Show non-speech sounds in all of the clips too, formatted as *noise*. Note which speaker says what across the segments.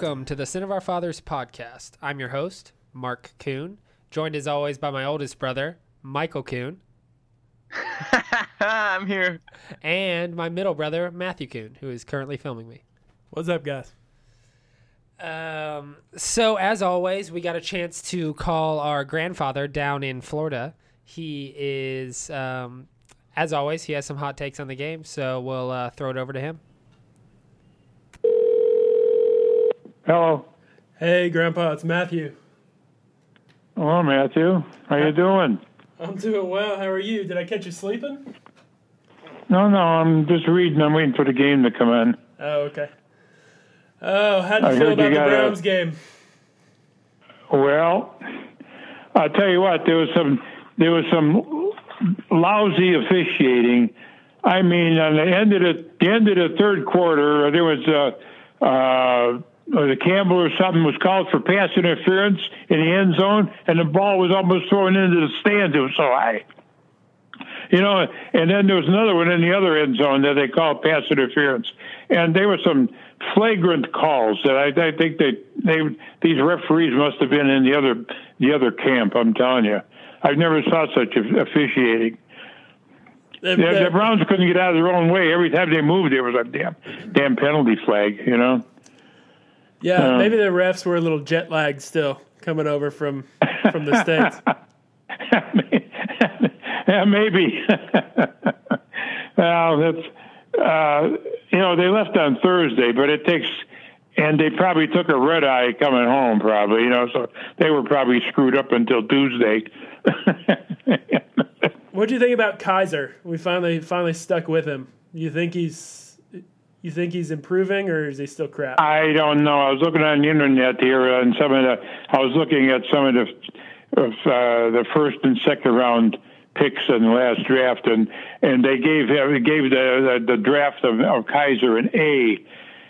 Speaker 1: Welcome to the Sin of Our Fathers podcast. I'm your host, Mark Kuhn, joined as always by my oldest brother, Michael Kuhn, *laughs*
Speaker 2: I'm here.
Speaker 1: and my middle brother, Matthew Kuhn, who is currently filming me.
Speaker 3: What's up, guys?
Speaker 1: Um, so, as always, we got a chance to call our grandfather down in Florida. He is, um, as always, he has some hot takes on the game, so we'll uh, throw it over to him.
Speaker 4: Hello.
Speaker 3: Hey, Grandpa, it's Matthew.
Speaker 4: Hello, Matthew. How you doing?
Speaker 3: I'm doing well. How are you? Did I catch you sleeping?
Speaker 4: No, no, I'm just reading. I'm waiting for the game to come in.
Speaker 3: Oh, okay. Oh, how'd you
Speaker 4: I
Speaker 3: feel
Speaker 4: heard you
Speaker 3: about the
Speaker 4: got a-
Speaker 3: Browns game?
Speaker 4: Well, I'll tell you what. There was some. There was some lousy officiating. I mean, on the end of the, the end of the third quarter, there was uh, uh, the Campbell or something was called for pass interference in the end zone, and the ball was almost thrown into the stands. It was so high. You know, and then there was another one in the other end zone that they called pass interference, and there were some flagrant calls that I, I think they they these referees must have been in the other the other camp. I'm telling you, I've never saw such officiating.
Speaker 3: The,
Speaker 4: the-
Speaker 3: the
Speaker 4: Browns couldn't get out of their own way. Every time they moved, there was a damn damn penalty flag. You know.
Speaker 3: Yeah,
Speaker 4: uh,
Speaker 3: maybe the refs were a little jet lagged still coming over from from the states. *laughs*
Speaker 4: yeah, maybe. well, that's uh, you know they left on Thursday, but it takes, and they probably took a red eye coming home, probably. You know, so they were probably screwed up until Tuesday. *laughs*
Speaker 3: What do you think about Kizer? We finally finally stuck with him. You think he's you think he's improving, or is he still crap?
Speaker 4: I don't know. I was looking on the internet here, and some of the I was looking at some of the of uh, the first and second round picks in the last draft, and and they gave gave the the, the draft of, of Kizer an A.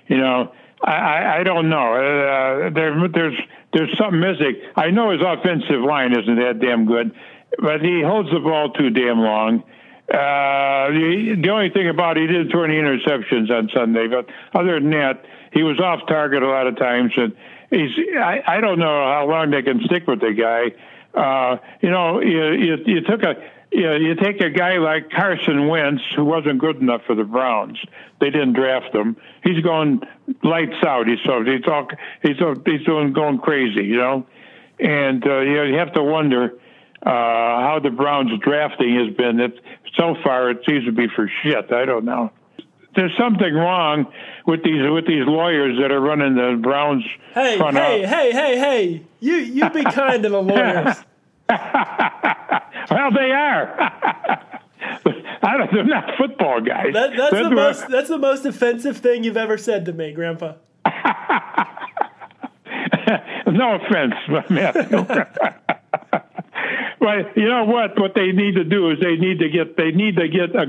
Speaker 4: You know, I I, I don't know. Uh, there there's there's something missing. I know his offensive line isn't that damn good, but he holds the ball too damn long. Uh, the, the only thing about it, he did throw any interceptions on Sunday, but other than that, he was off target a lot of times, and he's. I, I don't know how long they can stick with the guy. Uh, you know, you, you, you took a. You, know, you take a guy like Carson Wentz, who wasn't good enough for the Browns. They didn't draft him. He's going lights out. He's so he's all he's so, he's doing going crazy, you know. And uh, you, know, you have to wonder uh, how the Browns drafting has been. So far, it seems to be for shit. I don't know. There's something wrong with these with these lawyers that are running the Browns
Speaker 3: Hey, hey,
Speaker 4: office.
Speaker 3: hey, hey, hey! You you be kind to the *laughs* lawyers.
Speaker 4: well, they are. *laughs* I don't, they're not football guys.
Speaker 3: That, that's the most that's the most offensive thing you've ever said to me, Grandpa. *laughs*
Speaker 4: no offense, but Matthew. But you know what? What they need to do is they need to get they need to get a,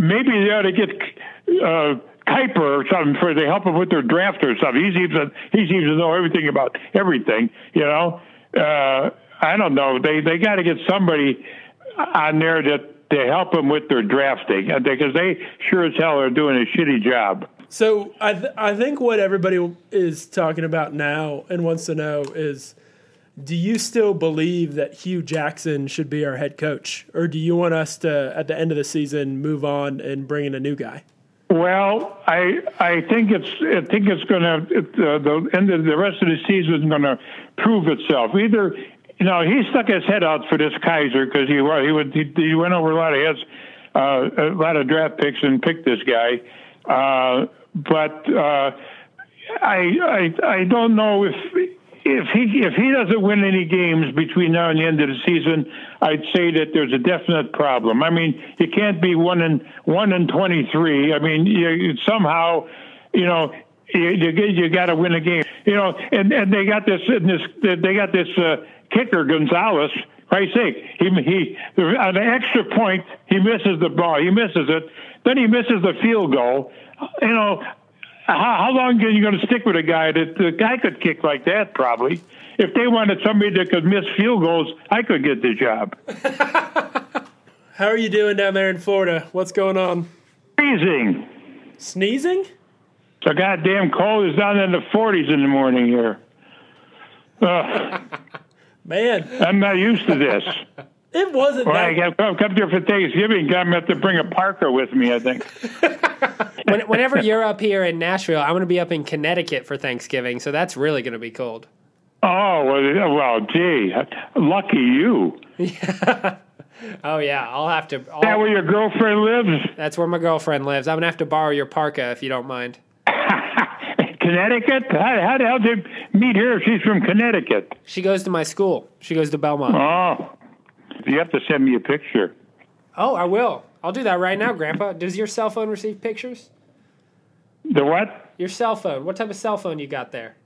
Speaker 4: maybe they ought to get uh, Kiper or something for to help them with their draft or something. He seems to he seems to know everything about everything. You know, uh, I don't know. They they got to get somebody on there that to help them with their drafting uh, because they sure as hell are doing a shitty job.
Speaker 3: So I th- I think what everybody is talking about now and wants to know is, do you still believe that Hue Jackson should be our head coach, or do you want us to at the end of the season move on and bring in a new guy?
Speaker 4: Well, I I think it's I think it's going to uh, the end of the rest of the season is going to prove itself. Either you know he stuck his head out for this Kizer because he he would he, he went over a lot of heads, uh, a lot of draft picks and picked this guy, uh, but uh, I I I don't know if if he if he doesn't win any games between now and the end of the season, I'd say that there's a definite problem. I mean, you can't be one and one and twenty three. I mean, you, somehow, you know, you you, you got to win a game. You know, and and they got this this they got this uh, kicker Gonzalez. Christ's sake, he he on the extra point he misses the ball. He misses it. Then he misses the field goal. You know, how, how long are you going to stick with a guy that the guy could kick like that? Probably. If they wanted somebody that could miss field goals, I could get the job. *laughs*
Speaker 3: How are you doing down there in Florida? What's going on?
Speaker 4: Freezing,
Speaker 3: Sneezing?
Speaker 4: So goddamn cold. It's down in the 40s in the morning here. Ugh, *laughs*
Speaker 3: Man,
Speaker 4: I'm not used to this. *laughs*
Speaker 3: it wasn't
Speaker 4: Well, I
Speaker 3: that.
Speaker 4: got come, here for Thanksgiving. I'm going to have to bring a Parker with me, I think. *laughs*
Speaker 1: When, whenever you're up here in Nashville, I'm going to be up in Connecticut for Thanksgiving, so that's really going to be cold.
Speaker 4: Oh, well, well, gee, lucky you. *laughs*
Speaker 1: Oh yeah, I'll have to.
Speaker 4: That
Speaker 1: I'll,
Speaker 4: where your girlfriend lives?
Speaker 1: that's where my girlfriend lives. I'm gonna have to borrow your parka if you don't mind. *laughs*
Speaker 4: Connecticut? How, how the hell did you meet her if she's from Connecticut?
Speaker 1: She goes to my school. She goes to Belmont.
Speaker 4: Oh, you have to send me a picture.
Speaker 1: Oh, I will. I'll do that right now, Grandpa. Does your cell phone receive pictures?
Speaker 4: The what?
Speaker 1: Your cell phone. What type of cell phone you got there?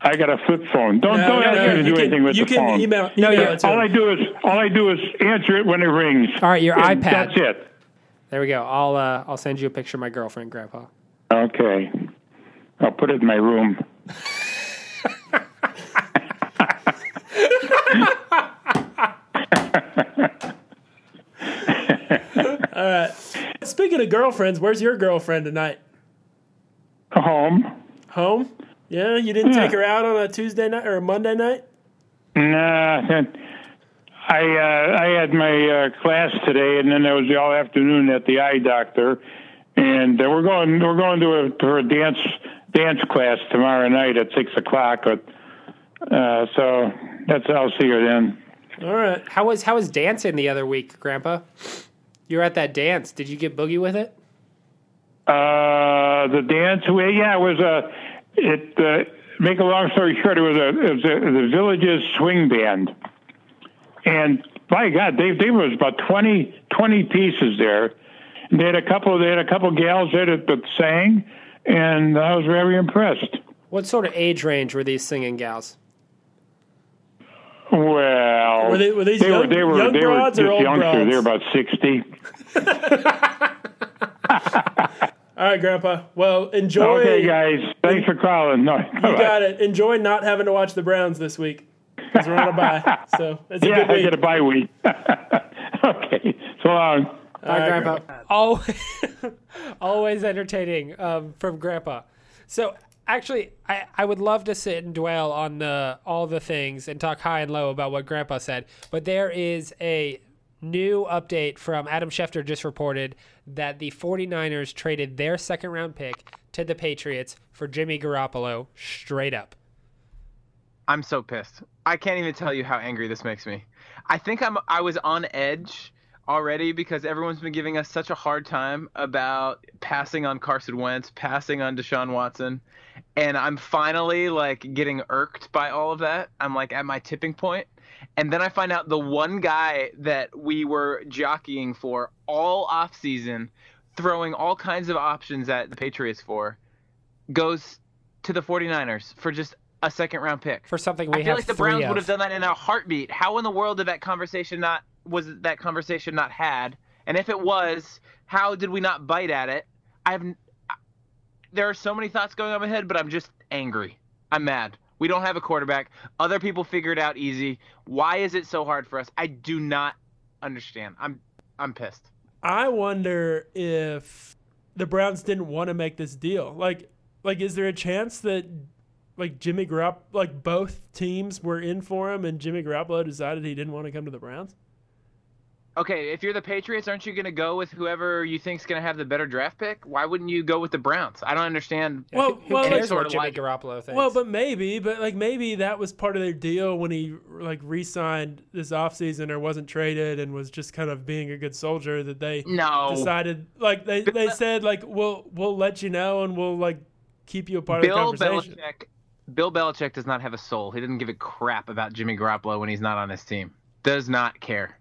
Speaker 4: I got a flip phone. Don't don't ask me to do
Speaker 3: can,
Speaker 4: anything with the
Speaker 3: can
Speaker 4: phone.
Speaker 3: email.
Speaker 1: No,
Speaker 3: email it to
Speaker 4: all. I do is all I do is answer it when it rings.
Speaker 1: All right, your iPad.
Speaker 4: That's it.
Speaker 1: There we go. I'll uh, I'll send you a picture of my girlfriend, Grandpa.
Speaker 4: Okay. I'll put it in my room. *laughs*
Speaker 3: Speaking of girlfriends, where's your girlfriend tonight?
Speaker 4: Home.
Speaker 3: Home? Yeah, you didn't
Speaker 4: Yeah.
Speaker 3: take her out on a Tuesday night or a Monday night?
Speaker 4: Nah. I uh, I had my uh, class today, and then there was the all afternoon at the eye doctor, and uh, we're going we're going to a, to a dance dance class tomorrow night at six o'clock. But uh, so that's I'll see her then.
Speaker 3: All right.
Speaker 1: How was how was dancing the other week, Grandpa? You were at that dance. Did you get boogie with it?
Speaker 4: Uh, the dance, well, yeah, it was a. It uh, make a long story short, it was a it was a, the village's swing band, and by God, they they was about 20, 20 pieces there. And they had a couple. They had a couple gals there that, that sang, and I was very impressed.
Speaker 1: What sort of age range were these singing gals?
Speaker 4: Well,
Speaker 3: Were they- were these
Speaker 4: they
Speaker 3: young-
Speaker 4: were they were
Speaker 3: young
Speaker 4: they were
Speaker 3: broads or
Speaker 4: just
Speaker 3: old
Speaker 4: youngsters. They were about sixty. *laughs*
Speaker 3: All right, Grandpa. Well, enjoy.
Speaker 4: Okay, guys, thanks for calling. No,
Speaker 3: You got it. Enjoy not having to watch the Browns this week because we're on a bye. *laughs* So it's a
Speaker 4: Yeah,
Speaker 3: good
Speaker 4: I
Speaker 3: week.
Speaker 4: get a bye week. *laughs* okay, so long.
Speaker 1: All right,
Speaker 3: right,
Speaker 1: Grandpa. Always, always entertaining um, from Grandpa. So actually, I, I would love to sit and dwell on the all the things and talk high and low about what Grandpa said, but there is a new update from Adam Schefter just reported that the 49ers traded their second round pick to the Patriots for Jimmy Garoppolo straight up.
Speaker 2: I'm so pissed. I can't even tell you how angry this makes me. I think I'm I was on edge already because everyone's been giving us such a hard time about passing on Carson Wentz, passing on Deshaun Watson, and I'm finally like getting irked by all of that. I'm like at my tipping point. And then I find out the one guy that we were jockeying for all offseason, throwing all kinds of options at the Patriots for, goes to the 49ers for just a second round pick.
Speaker 1: For something we
Speaker 2: I feel like the Browns
Speaker 1: of.
Speaker 2: would have done that in a heartbeat. How in the world did that conversation not was that conversation not had? And if it was, how did we not bite at it? I have. There are so many thoughts going on my head, but I'm just angry. I'm mad. We don't have a quarterback. Other people figure it out easy. Why is it so hard for us? I do not understand. I'm I'm pissed.
Speaker 3: I wonder if the Browns didn't want to make this deal. Like, like, is there a chance that like Jimmy Garoppolo, like both teams were in for him, and Jimmy Garoppolo decided he didn't want to come to the Browns?
Speaker 2: Okay, if you're the Patriots, aren't you going to go with whoever you think's going to have the better draft pick? Why wouldn't you go with the Browns? I don't understand.
Speaker 3: Well,
Speaker 1: Who
Speaker 3: well,
Speaker 1: cares
Speaker 2: sort
Speaker 1: what
Speaker 2: of
Speaker 1: Jimmy
Speaker 2: like-
Speaker 1: Garoppolo thinks?
Speaker 3: Well, but maybe, but like maybe that was part of their deal when he like re-signed this offseason or wasn't traded and was just kind of being a good soldier that they
Speaker 2: No.
Speaker 3: decided like they, they said like we'll we'll let you know and we'll like keep you a part
Speaker 2: Bill
Speaker 3: of the conversation.
Speaker 2: Belichick. Bill Belichick does not have a soul. He didn't give a crap about Jimmy Garoppolo when he's not on his team. Does not care.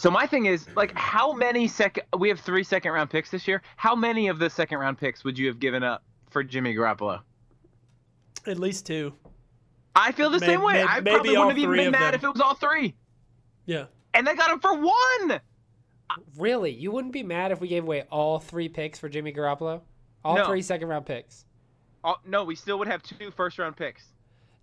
Speaker 2: So my thing is, like, how many second? We have three second round picks this year. How many of the second round picks would you have given up for Jimmy Garoppolo?
Speaker 3: At least two.
Speaker 2: I feel the
Speaker 3: May-
Speaker 2: same way.
Speaker 3: may-
Speaker 2: I
Speaker 3: maybe
Speaker 2: probably
Speaker 3: all
Speaker 2: wouldn't have even
Speaker 3: three
Speaker 2: been
Speaker 3: of
Speaker 2: mad
Speaker 3: them.
Speaker 2: if it was all three.
Speaker 3: Yeah.
Speaker 2: And they got him for one.
Speaker 1: Really? You wouldn't be mad if we gave away all three picks for Jimmy Garoppolo? All
Speaker 2: No.
Speaker 1: three second round picks.
Speaker 2: Oh, no, we still would have two first round picks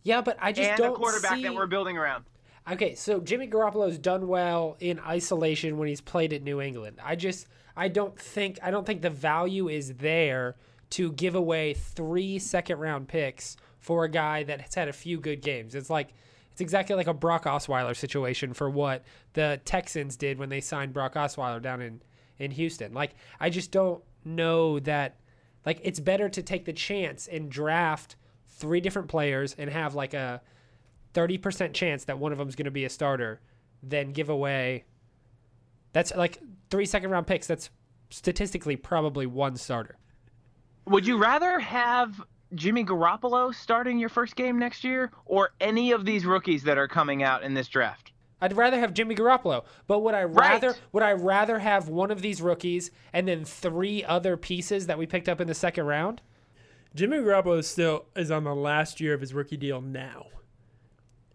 Speaker 1: Yeah, but I just
Speaker 2: and
Speaker 1: don't
Speaker 2: a quarterback
Speaker 1: see...
Speaker 2: that we're building around.
Speaker 1: Okay, so Jimmy Garoppolo's done well in isolation when he's played at New England. I just I don't think I don't think the value is there to give away three second round picks for a guy that has had a few good games. It's like it's exactly like a Brock Osweiler situation for what the Texans did when they signed Brock Osweiler down in in Houston. Like I just don't know that like it's better to take the chance and draft three different players and have like a 30% chance that one of them is going to be a starter than give away that's like three second round picks that's statistically probably one starter.
Speaker 2: Would you rather have Jimmy Garoppolo starting your first game next year or any of these rookies that are coming out in this draft?
Speaker 1: I'd rather have Jimmy Garoppolo, but would I rather
Speaker 2: Right.
Speaker 1: would I rather have one of these rookies and then three other pieces that we picked up in the second round?
Speaker 3: Jimmy Garoppolo still is on the last year of his rookie deal now.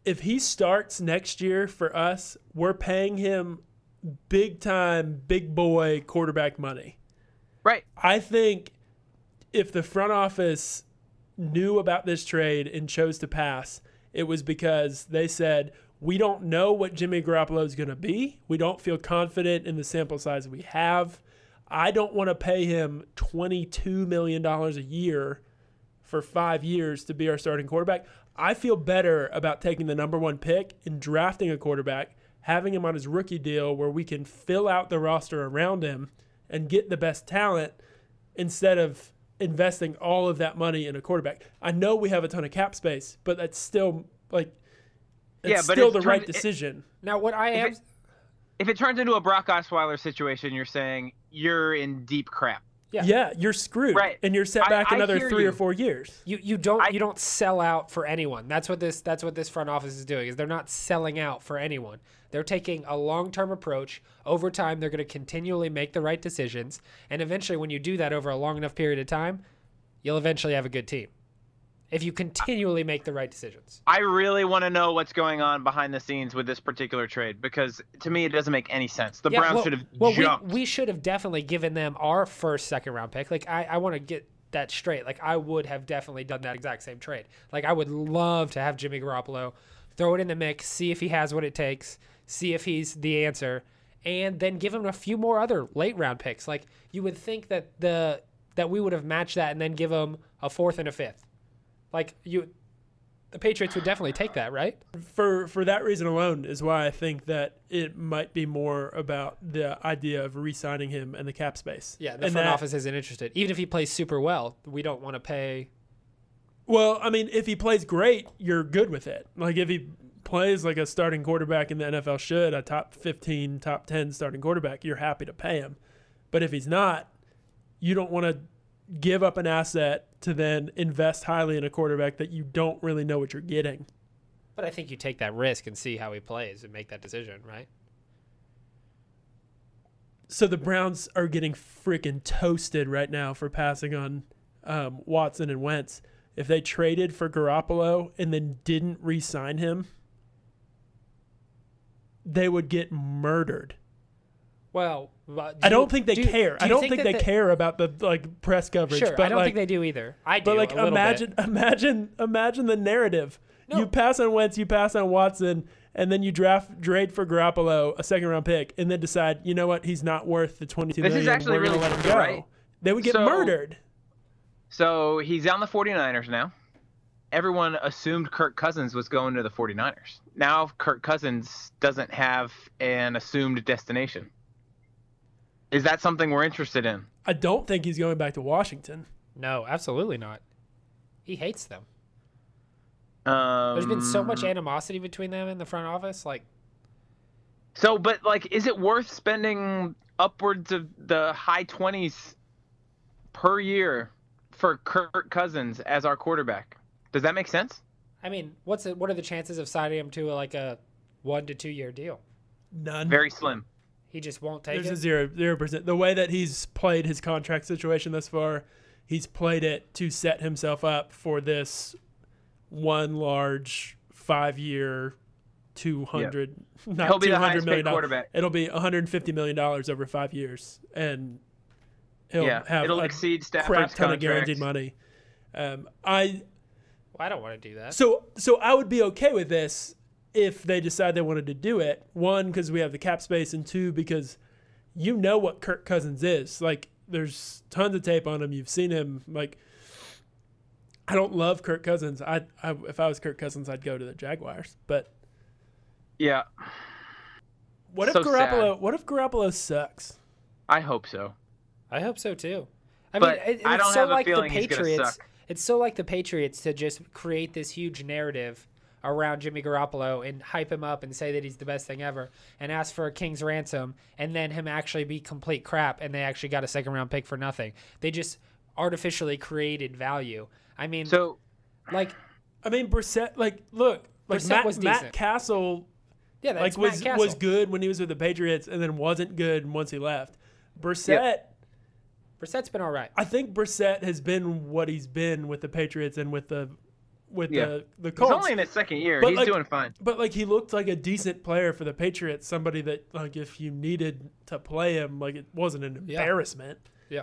Speaker 3: If he starts next year for us, we're paying him big time, big boy quarterback money.
Speaker 2: Right.
Speaker 3: I think if the front office knew about this trade and chose to pass, it was because they said, we don't know what Jimmy Garoppolo is going to be. We don't feel confident in the sample size we have. I don't want to pay him $22 million a year for five years to be our starting quarterback. I feel better about taking the number one pick and drafting a quarterback, having him on his rookie deal where we can fill out the roster around him and get the best talent instead of investing all of that money in a quarterback. I know we have a ton of cap space, but that's still like it's
Speaker 2: Yeah, but
Speaker 3: still
Speaker 2: it's
Speaker 3: the right
Speaker 2: turned- it-
Speaker 3: decision.
Speaker 1: Now, what I am
Speaker 2: it- If it turns into a Brock Osweiler situation, you're saying you're in deep crap.
Speaker 1: Yeah.
Speaker 3: Yeah, you're screwed,
Speaker 2: Right.
Speaker 3: and you're set back
Speaker 2: I
Speaker 3: another
Speaker 2: hear
Speaker 3: three
Speaker 2: you.
Speaker 3: or four years.
Speaker 1: you you don't
Speaker 2: I-
Speaker 1: you don't sell out for anyone. That's what this that's what this front office is doing. Is they're not selling out for anyone. They're taking a long-term approach. Over time, they're going to continually make the right decisions, and eventually when you do that over a long enough period of time, you'll eventually have a good team. If you continually make the right decisions.
Speaker 2: I really want to know what's going on behind the scenes with this particular trade because to me it doesn't make any sense. The Browns
Speaker 1: well,
Speaker 2: should have
Speaker 1: well,
Speaker 2: jumped.
Speaker 1: We, we should have definitely given them our first second round pick. Like I, I want to get that straight. Like I would have definitely done that exact same trade. Like I would love to have Jimmy Garoppolo throw it in the mix, see if he has what it takes, see if he's the answer, and then give him a few more other late round picks. Like you would think that the that we would have matched that and then give him a fourth and a fifth. Like you the Patriots would definitely take that, right?
Speaker 3: for for that reason alone is why I think that it might be more about the idea of re-signing him and the cap space.
Speaker 1: Yeah, the
Speaker 3: and
Speaker 1: front
Speaker 3: that-
Speaker 1: office isn't interested. Even if he plays super well, we don't want to pay
Speaker 3: Well, I mean, if he plays great, you're good with it. Like if he plays like a starting quarterback in the NFL should, a top 15, top 10 starting quarterback, you're happy to pay him. But if he's not, you don't want to give up an asset to then invest highly in a quarterback that you don't really know what you're getting.
Speaker 1: But I think you take that risk and see how he plays and make that decision, right?
Speaker 3: So the Browns are getting freaking toasted right now for passing on um, Watson and Wentz. If they traded for Garoppolo and then didn't re-sign him, they would get murdered.
Speaker 1: Well, uh,
Speaker 3: I
Speaker 1: do
Speaker 3: don't
Speaker 1: you-
Speaker 3: think they
Speaker 1: do
Speaker 3: care.
Speaker 1: do
Speaker 3: I don't think,
Speaker 1: that
Speaker 3: they care about the like press coverage.
Speaker 1: Sure,
Speaker 3: but
Speaker 1: I don't
Speaker 3: like,
Speaker 1: think they do either. I do.
Speaker 3: But like,
Speaker 1: a
Speaker 3: imagine,
Speaker 1: bit.
Speaker 3: imagine, imagine the narrative.
Speaker 1: No.
Speaker 3: You pass on Wentz, you pass on Watson, and then you draft trade for Garoppolo, a second round pick, and then decide, you know what, he's not worth the twenty two
Speaker 2: This
Speaker 3: million.
Speaker 2: is actually
Speaker 3: We're
Speaker 2: really
Speaker 3: let him go.
Speaker 2: right?
Speaker 3: They would get
Speaker 2: So-
Speaker 3: murdered.
Speaker 2: So he's on the 49ers now. Everyone assumed Kirk Cousins was going to the 49ers. Now Kirk Cousins doesn't have an assumed destination. Is that something we're interested in?
Speaker 3: I don't think he's going back to Washington.
Speaker 1: no, absolutely not. He hates them.
Speaker 2: Um,
Speaker 1: There's been so much animosity between them in the front office. Like,
Speaker 2: So, but like, is it worth spending upwards of the high 20s per year for Kirk Cousins as our quarterback? Does that make sense?
Speaker 1: I mean, what's it, what are the chances of signing him to a, like a one to two year deal?
Speaker 3: None.
Speaker 2: Very slim.
Speaker 1: He just won't take
Speaker 3: There's a
Speaker 1: it.
Speaker 3: zero zero percent. The way that he's played his contract situation thus far, he's played it to set himself up for this one large five year, two hundred not
Speaker 2: He'll be
Speaker 3: two
Speaker 2: the
Speaker 3: hundred
Speaker 2: highest
Speaker 3: million
Speaker 2: paid
Speaker 3: dollars.
Speaker 2: quarterback.
Speaker 3: It'll be one hundred and fifty million dollars over five years, and he'll
Speaker 2: yeah,
Speaker 3: have
Speaker 2: it'll
Speaker 3: a
Speaker 2: exceed
Speaker 3: crap
Speaker 2: Stafford's
Speaker 3: ton of guaranteed money. Um, I
Speaker 1: Well, I don't want to do that.
Speaker 3: so so I would be okay with this if they decide they wanted to do it. One, because we have the cap space, and two, because you know what Kirk Cousins is. Like there's tons of tape on him. You've seen him like. I don't love Kirk Cousins. I, I if I was Kirk Cousins, I'd go to the Jaguars. But
Speaker 2: Yeah,
Speaker 3: what if
Speaker 2: So
Speaker 3: Garoppolo?
Speaker 2: sad.
Speaker 3: What if Garoppolo sucks?
Speaker 2: I hope so.
Speaker 1: I hope so too. I
Speaker 2: But
Speaker 1: mean, it,
Speaker 2: I
Speaker 1: it's
Speaker 2: don't
Speaker 1: so
Speaker 2: have
Speaker 1: like the
Speaker 2: feeling he's
Speaker 1: Patriots. It's so like the Patriots to just create this huge narrative around Jimmy Garoppolo and hype him up and say that he's the best thing ever and ask for a king's ransom and then him actually be complete crap and they actually got a second round pick for nothing. They just artificially created value. I mean,
Speaker 2: So
Speaker 1: like
Speaker 3: I mean, Brissett. Like, look, like
Speaker 1: Brissett
Speaker 3: Matt,
Speaker 1: was
Speaker 3: Matt. Cassel
Speaker 1: yeah, that's
Speaker 3: like was
Speaker 1: Matt
Speaker 3: was
Speaker 1: Cassel.
Speaker 3: good when he was with the Patriots, and then wasn't good once he left. Brissett,
Speaker 1: Brissett's been all right.
Speaker 3: I think Brissett has been what he's been with the Patriots and with the with
Speaker 2: Yeah.
Speaker 3: the the
Speaker 2: he's only in his second year.
Speaker 3: But,
Speaker 2: he's
Speaker 3: like-
Speaker 2: doing fine.
Speaker 3: but like he looked like a decent player for the Patriots, somebody that like if you needed to play him, like it wasn't an
Speaker 1: Yeah.
Speaker 3: embarrassment.
Speaker 1: Yeah.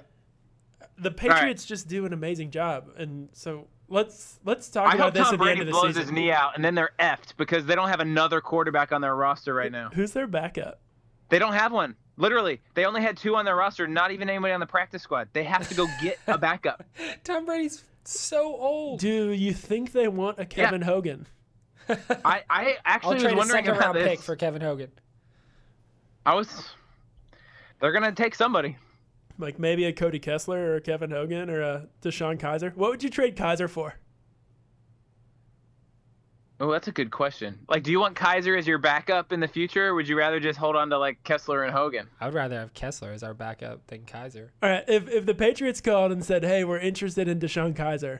Speaker 3: The Patriots just do an amazing job, and so let's let's talk
Speaker 2: I
Speaker 3: about this
Speaker 2: Tom
Speaker 3: at the end of the
Speaker 2: blows
Speaker 3: season.
Speaker 2: his knee out, and then they're effed because they don't have another quarterback on their roster right now.
Speaker 3: Who's their backup?
Speaker 2: They don't have one. Literally, they only had two on their roster. Not even anybody on the practice squad. They have to go get a *laughs* backup.
Speaker 1: Tom Brady's so old.
Speaker 3: Do you think they want a Kevin Hogan?
Speaker 2: I, I
Speaker 1: I'll
Speaker 2: actually was
Speaker 1: trade a
Speaker 2: wondering
Speaker 1: second
Speaker 2: about
Speaker 1: round
Speaker 2: this.
Speaker 1: pick for Kevin Hogan.
Speaker 2: I was. They're gonna take somebody.
Speaker 3: Like maybe a Cody Kessler or a Kevin Hogan or a DeShone Kizer? What would you trade Kizer for?
Speaker 2: Oh, that's a good question. Like, do you want Kizer as your backup in the future, or would you rather just hold on to like Kessler and Hogan?
Speaker 1: I would rather have Kessler as our backup than Kizer.
Speaker 3: All right, if if the Patriots called and said, "Hey, we're interested in DeShone Kizer,"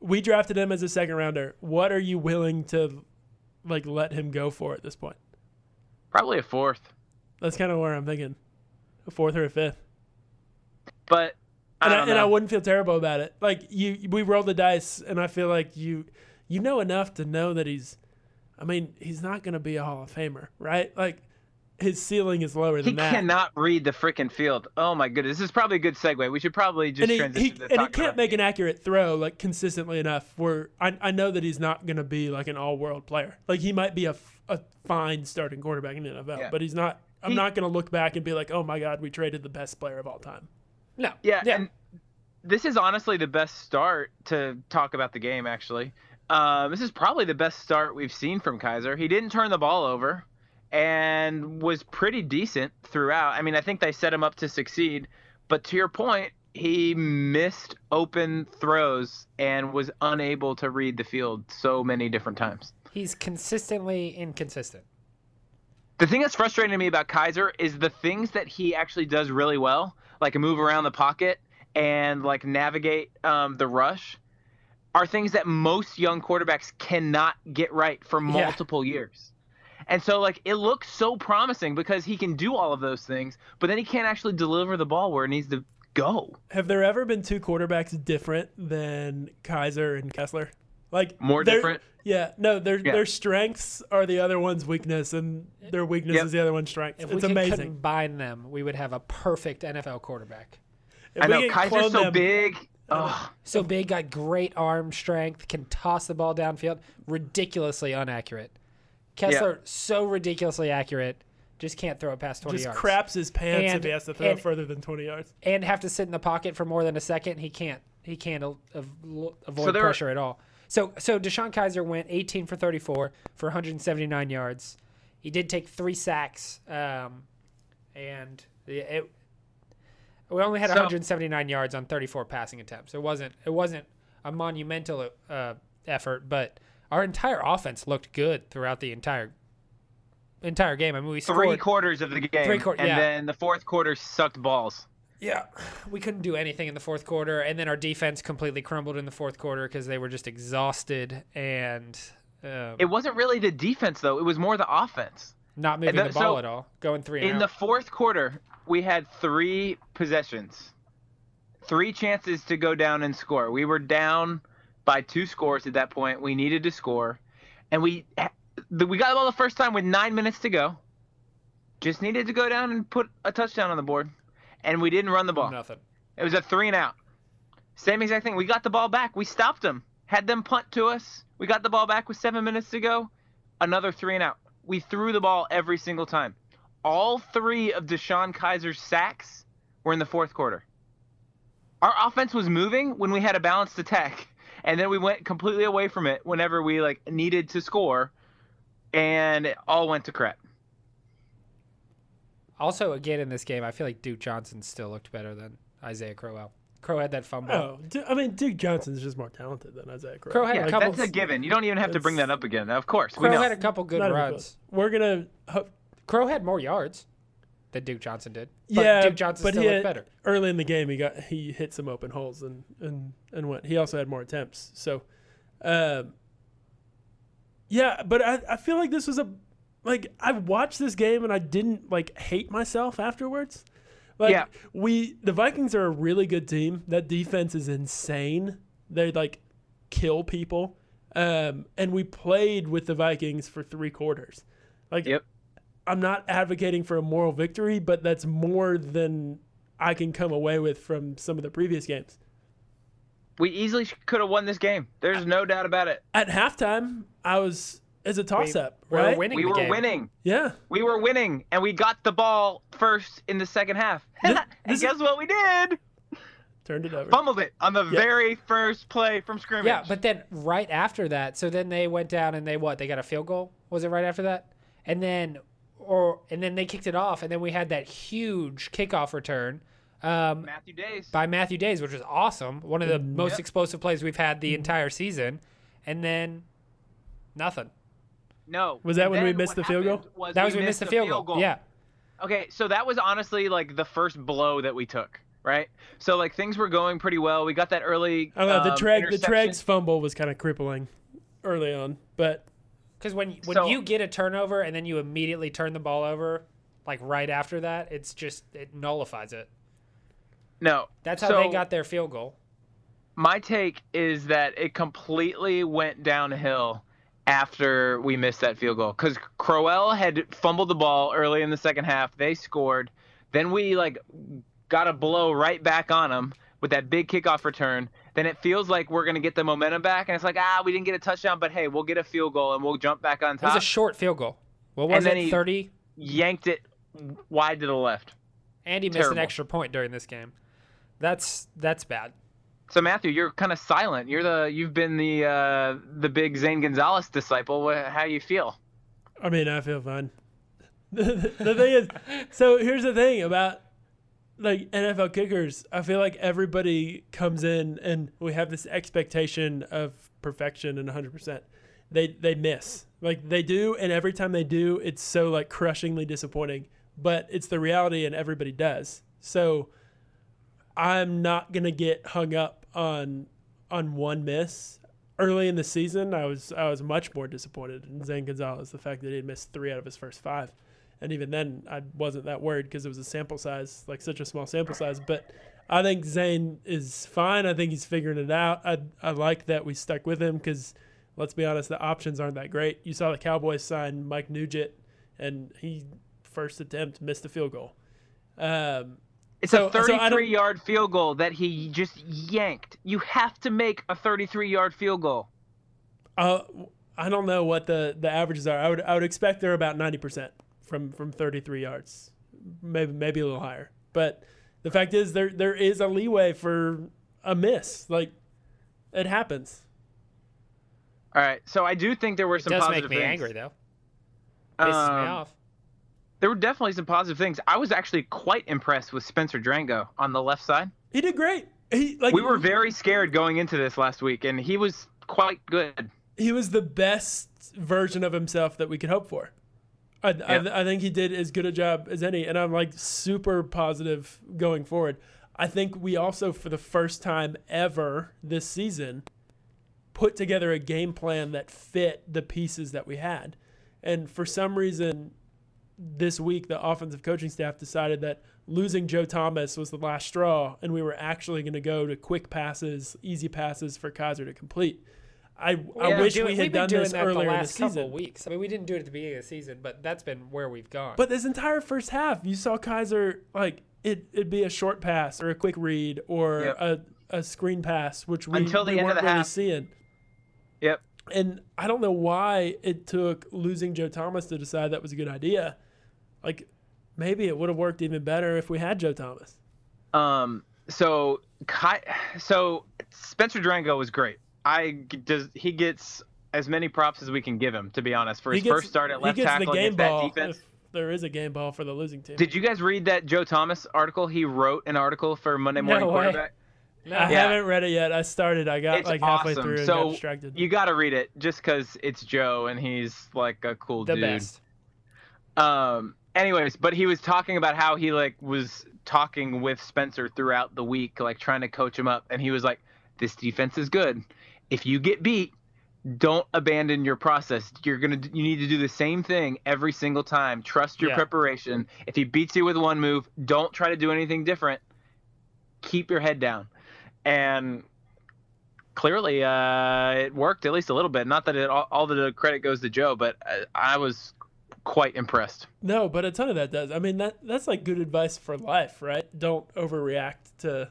Speaker 3: we drafted him as a second rounder. What are you willing to like let him go for at this point?
Speaker 2: Probably a fourth.
Speaker 3: That's kind of where I'm thinking, a fourth or a fifth.
Speaker 2: But I
Speaker 3: And I,
Speaker 2: don't
Speaker 3: and I wouldn't feel terrible about it. Like you, we rolled the dice, and I feel like you, you know enough to know that he's. I mean, he's not going to be a Hall of Famer, right? Like his ceiling is lower
Speaker 2: he
Speaker 3: than that.
Speaker 2: He cannot read the freaking field. Oh my goodness, this is probably a good segue. We should probably just
Speaker 3: and he,
Speaker 2: transition
Speaker 3: he,
Speaker 2: to
Speaker 3: and he can't make an accurate throw like consistently enough where I, I know that he's not going to be like an all-world player like he might be a, f- a fine starting quarterback in the NFL
Speaker 2: Yeah.
Speaker 3: but he's not I'm
Speaker 2: He-
Speaker 3: not going to look back and be like oh my god we traded the best player of all time
Speaker 1: No.
Speaker 2: Yeah,
Speaker 1: Yeah.
Speaker 2: and this is honestly the best start to talk about the game. Actually, um, this is probably the best start we've seen from Kizer. He didn't turn the ball over, and was pretty decent throughout. I mean, I think they set him up to succeed. But to your point, he missed open throws and was unable to read the field so many different times.
Speaker 1: He's consistently inconsistent.
Speaker 2: The thing that's frustrating to me about Kizer is the things that he actually does really well, like move around the pocket and like navigate um, the rush, are things that most young quarterbacks cannot get right for
Speaker 1: Yeah.
Speaker 2: multiple years. And so like it looks so promising because he can do all of those things, but then he can't actually deliver the ball where it needs to go.
Speaker 3: have there ever been two quarterbacks different than Kizer and Kessler like
Speaker 2: More different?
Speaker 3: yeah no their
Speaker 2: Yeah.
Speaker 3: their strengths are the other one's weakness and their weakness
Speaker 2: Yep.
Speaker 3: is the other one's strength
Speaker 1: If
Speaker 3: it's
Speaker 1: we could
Speaker 3: amazing
Speaker 1: combine them, we would have a perfect NFL quarterback.
Speaker 3: If
Speaker 2: I know
Speaker 3: Kizer's
Speaker 2: so
Speaker 3: them-
Speaker 2: big. Ugh.
Speaker 1: So big, got great arm strength, can toss the ball downfield, ridiculously inaccurate. Kessler, so ridiculously accurate, just can't throw it past 20
Speaker 3: just
Speaker 1: yards.
Speaker 3: craps his pants if he has to throw
Speaker 1: and-
Speaker 3: further than 20 yards
Speaker 1: And have to sit in the pocket for more than a second. He can't. He can't a- av- avoid
Speaker 2: So there are-
Speaker 1: pressure at all. So, so DeShone Kizer went 18 for 34 for 179 yards. He did take three sacks, um, and it, it- we only had
Speaker 2: So-
Speaker 1: 179 yards on 34 passing attempts. It wasn't. It wasn't a monumental uh, effort, but our entire offense looked good throughout the entire entire game. I mean, we
Speaker 2: Three quarters of the game,
Speaker 1: Three quar-
Speaker 2: and
Speaker 1: yeah.
Speaker 2: then the fourth quarter sucked balls.
Speaker 1: Yeah, *sighs* we couldn't do anything in the fourth quarter, and then our defense completely crumbled in the fourth quarter because they were just exhausted and um,
Speaker 2: It wasn't really the defense though; it was more the offense.
Speaker 1: Not moving the
Speaker 2: the-
Speaker 1: ball
Speaker 2: so
Speaker 1: at all, going three and
Speaker 2: In
Speaker 1: out.
Speaker 2: the fourth quarter, we had three possessions, three chances to go down and score. We were down by two scores at that point. We needed to score, and we we got the ball the first time with nine minutes to go. Just needed to go down and put a touchdown on the board, and we didn't run the ball.
Speaker 1: Nothing.
Speaker 2: It was a three and out. Same exact thing. We got the ball back. We stopped them. Had them punt to us. We got the ball back with seven minutes to go. Another three and out. We threw the ball every single time. All three of DeShone Kizer's sacks were in the fourth quarter. Our offense was moving when we had a balanced attack, and then we went completely away from it whenever we like needed to score, and it all went to crap.
Speaker 1: Also, again in this game, I feel like Duke Johnson still looked better than Isaiah Crowell. Crow had that fumble.
Speaker 3: Oh, Du- I mean, Duke Johnson's just more talented than Isaiah Crow.
Speaker 1: Crow had
Speaker 2: Yeah,
Speaker 1: a couple.
Speaker 2: that's a given. You don't even have to bring that up again. Of course, we know.
Speaker 1: had a couple good
Speaker 3: Not
Speaker 1: runs.
Speaker 3: We're gonna. Ho-
Speaker 1: Crow had more yards than Duke Johnson did. But
Speaker 3: yeah,
Speaker 1: Duke Johnson
Speaker 3: but
Speaker 1: still
Speaker 3: he
Speaker 1: looked
Speaker 3: had-
Speaker 1: better.
Speaker 3: Early in the game, he got he hit some open holes and and and went. He also had more attempts. So, um, yeah, but I I feel like this was a like I watched this game and I didn't like hate myself afterwards. Like
Speaker 2: Yeah.
Speaker 3: we the Vikings are a really good team. That defense is insane. They like kill people. Um, and we played with the Vikings for three quarters. Like
Speaker 2: Yep.
Speaker 3: I'm not advocating for a moral victory, but that's more than I can come away with from some of the previous games.
Speaker 2: We easily could have won this game. There's no doubt about it.
Speaker 3: At halftime, I was as a toss up,
Speaker 1: we were winning
Speaker 2: We were winning.
Speaker 3: Yeah.
Speaker 2: We were winning, and we got the ball first in the second half. *laughs*
Speaker 3: This-
Speaker 2: and
Speaker 3: this
Speaker 2: guess what we did?
Speaker 3: Turned it over.
Speaker 2: Fumbled it on the very first play from scrimmage.
Speaker 1: Yeah, but then right after that, so then they went down and they what? They got a field goal. Was it right after that? And then, or and then they kicked it off, and then we had that huge kickoff return um,
Speaker 2: Matthew Dayes.
Speaker 1: by Matthew Dayes, which was awesome. One of the most
Speaker 2: Yep.
Speaker 1: explosive plays we've had the entire season, and then nothing.
Speaker 2: No.
Speaker 3: Was that
Speaker 2: And
Speaker 3: when we missed the field goal?
Speaker 2: was
Speaker 1: That was when we missed the field, goal. Yeah,
Speaker 2: Okay, so that was honestly like the first blow that we took, right? So like things were going pretty well. We got that early.
Speaker 3: I don't know. The
Speaker 2: um,
Speaker 3: Treg, the. Treg's fumble was kind of crippling early on, but
Speaker 1: because when when
Speaker 2: So-
Speaker 1: you get a turnover and then you immediately turn the ball over, like right after that, it's just it nullifies it.
Speaker 2: No.
Speaker 1: That's how
Speaker 2: so
Speaker 1: they got their field goal.
Speaker 2: My take is that it completely went downhill after we missed that field goal because Crowell had fumbled the ball early in the second half. They scored. Then we like got a blow right back on them with that big kickoff return. Then it feels like we're gonna get the momentum back, and it's like ah, we didn't get a touchdown, but hey, we'll get a field goal and we'll jump back on top.
Speaker 1: It was a short field goal. What was
Speaker 2: And
Speaker 1: it? Thirty.
Speaker 2: Yanked it wide to the left.
Speaker 1: And he missed an extra point during this game. That's that's bad.
Speaker 2: So Matthew, you're kind of silent. You're the you've been the uh, the big Zane Gonzalez disciple. How you feel?
Speaker 3: I mean, I feel fine. *laughs* the, the thing is, so here's the thing about like NFL kickers. I feel like everybody comes in and we have this expectation of perfection and 100%. They they miss. Like they do and every time they do, it's so like crushingly disappointing, but it's the reality and everybody does. So I'm not to get hung up on on one miss. Early in the season, I was I was much more disappointed in Zane Gonzalez. The fact that he had missed three out of his first five, and even then, I wasn't that worried because it was a sample size, like such a small sample size. But I think Zane is fine. I think he's figuring it out. I I like that we stuck with him because let's be honest, the options aren't that great. You saw the Cowboys sign Mike Nugent, and he first attempt missed a field goal. Um,
Speaker 2: It's
Speaker 3: So-
Speaker 2: a
Speaker 3: so
Speaker 2: 33 yard field goal that he just yanked. You have to make a 33 yard field goal.
Speaker 3: Uh, I don't know what the, the averages are. I would I would expect they're about ninety percent from from thirty three yards, maybe maybe a little higher. But the fact is, there there is a leeway for a miss. Like it happens.
Speaker 2: All right, so I do think there were
Speaker 1: It
Speaker 2: some
Speaker 1: does
Speaker 2: positive
Speaker 1: make me
Speaker 2: things.
Speaker 1: angry though. Pisses me
Speaker 2: Um,
Speaker 1: off.
Speaker 2: There were definitely some positive things. I was actually quite impressed with Spencer Drango on the left side.
Speaker 3: He did great. He like
Speaker 2: We were very scared going into this last week, and he was quite good.
Speaker 3: he was the best version of himself that we could hope for. I,
Speaker 2: Yeah.
Speaker 3: I, I think he did as good a job as any, and I'm like super positive going forward. I think we also, for the first time ever this season, put together a game plan that fit the pieces that we had. And for some reason, this week, the offensive coaching staff decided that losing Joe Thomas was the last straw, and we were actually going to go to quick passes, easy passes for Kizer to complete. I, I wish
Speaker 1: Doing-
Speaker 3: we had done this earlier
Speaker 1: the
Speaker 3: in the
Speaker 1: last couple
Speaker 3: season.
Speaker 1: weeks. I mean, we didn't do it at the beginning of the season, but that's been where we've gone.
Speaker 3: But this entire first half, you saw Kizer like it. It'd be a short pass or a quick read or
Speaker 2: Yep.
Speaker 3: a, a screen pass, which we,
Speaker 2: Until the
Speaker 3: we
Speaker 2: end
Speaker 3: weren't
Speaker 2: the
Speaker 3: really
Speaker 2: half.
Speaker 3: seeing.
Speaker 2: Yep.
Speaker 3: And I don't know why it took losing Joe Thomas to decide that was a good idea. Like maybe it would have worked even better if we had Joe Thomas.
Speaker 2: Um, so so Spencer Drango was great. I does he gets as many props as we can give him, to be honest, for his
Speaker 3: gets-
Speaker 2: first start at left
Speaker 3: he gets
Speaker 2: tackle
Speaker 3: the game
Speaker 2: against
Speaker 3: ball
Speaker 2: that defense.
Speaker 3: there is a game ball for the losing team.
Speaker 2: Did you guys read that Joe Thomas article? He wrote an article for Monday
Speaker 1: No
Speaker 2: Morning
Speaker 1: way.
Speaker 2: Quarterback.
Speaker 1: No.
Speaker 3: I
Speaker 2: Yeah.
Speaker 3: haven't read it yet. I started. I got
Speaker 2: It's
Speaker 3: like halfway
Speaker 2: awesome.
Speaker 3: through and
Speaker 2: so
Speaker 3: got distracted.
Speaker 2: you got to read it just because it's Joe and he's like a cool
Speaker 1: the
Speaker 2: dude.
Speaker 1: best.
Speaker 2: Um. Anyways, but he was talking about how he like was talking with Spencer throughout the week, like trying to coach him up, and he was like, "This defense is good. If you get beat, don't abandon your process. You're gonna you need to do the same thing every single time. Trust your
Speaker 1: Yeah.
Speaker 2: preparation. If he beats you with one move, don't try to do anything different. Keep your head down." And clearly, uh, it worked at least a little bit. Not that it all, all the credit goes to Joe, but I, I was quite impressed.
Speaker 3: no, but a ton of that does. I mean, that that's like good advice for life, right? Don't overreact to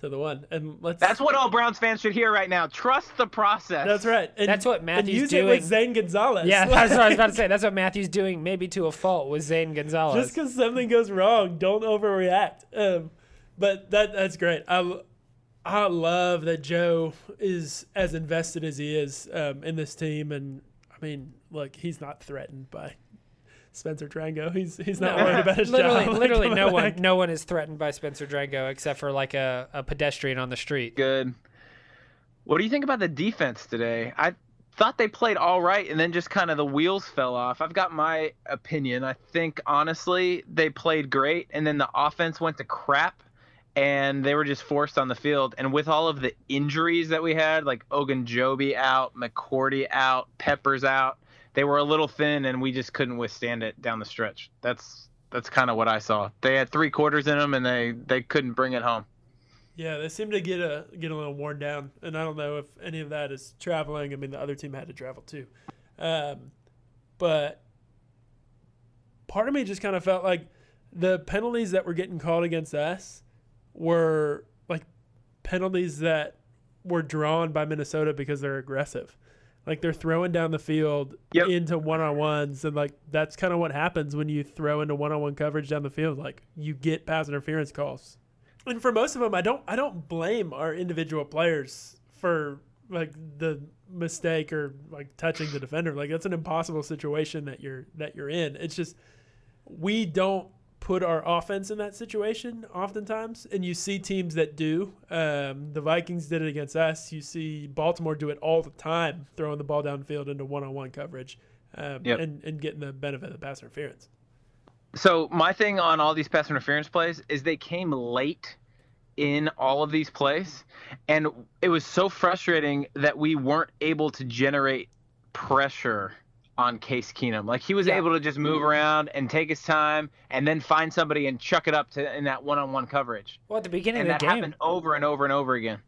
Speaker 3: to the one. And let's.
Speaker 2: That's what all Browns fans should hear right now. Trust the process.
Speaker 3: That's right. And,
Speaker 1: That's what
Speaker 3: and
Speaker 1: Matthew's
Speaker 3: use
Speaker 1: doing.
Speaker 3: it with Zane Gonzalez.
Speaker 1: Yeah, that's what I was about to *laughs* say. That's what Matthew's doing, maybe to a fault, with Zane Gonzalez.
Speaker 3: Just because something goes wrong, don't overreact. Um, but that that's great. I, I love that Joe is as invested as he is um, in this team, and I mean, look, he's not threatened by Spencer Drango. He's he's not *laughs* *laughs*
Speaker 1: No,
Speaker 3: worried about his
Speaker 1: literally,
Speaker 3: job.
Speaker 1: literally
Speaker 3: coming
Speaker 1: no one, no one is threatened by Spencer Drango except for like a, a pedestrian on the street.
Speaker 2: good. What do you think about the defense today? I thought they played all right, and then just kind of the wheels fell off. I've got my opinion. I think honestly they played great, and then the offense went to crap, and they were just forced on the field. And with all of the injuries that we had, like Ogunjobi out, McCourty out, Peppers out, they were a little thin, and we just couldn't withstand it down the stretch. That's that's kind of what I saw. They had three quarters in them, and they they couldn't bring it home.
Speaker 3: Yeah, they seemed to get a get a little worn down, and I don't know if any of that is traveling. I mean, the other team had to travel too, um, but part of me just kind of felt like the penalties that were getting called against us were like penalties that were drawn by Minnesota because they're aggressive. Like they're throwing down the field
Speaker 2: Yep.
Speaker 3: into one on ones, and like that's kind of what happens when you throw into one on one coverage down the field. Like you get pass interference calls and for most of them, I don't I don't blame our individual players for like the mistake or like touching the defender. Like that's an impossible situation that you're that you're in. It's just we don't put our offense in that situation oftentimes, and you see teams that do. Um, the Vikings did it against us. You see Baltimore do it all the time, throwing the ball downfield into one-on-one coverage, um,
Speaker 2: Yep.
Speaker 3: and and getting the benefit of the pass interference.
Speaker 2: So my thing on all these pass interference plays is they came late in all of these plays, and it was so frustrating that we weren't able to generate pressure on Case Keenum. Like he was
Speaker 1: Yeah.
Speaker 2: able to just move around and take his time, and then find somebody and chuck it up to in that one-on-one coverage,
Speaker 1: Well, at the beginning
Speaker 2: and
Speaker 1: of
Speaker 2: that
Speaker 1: the game,
Speaker 2: happened over and over and over again.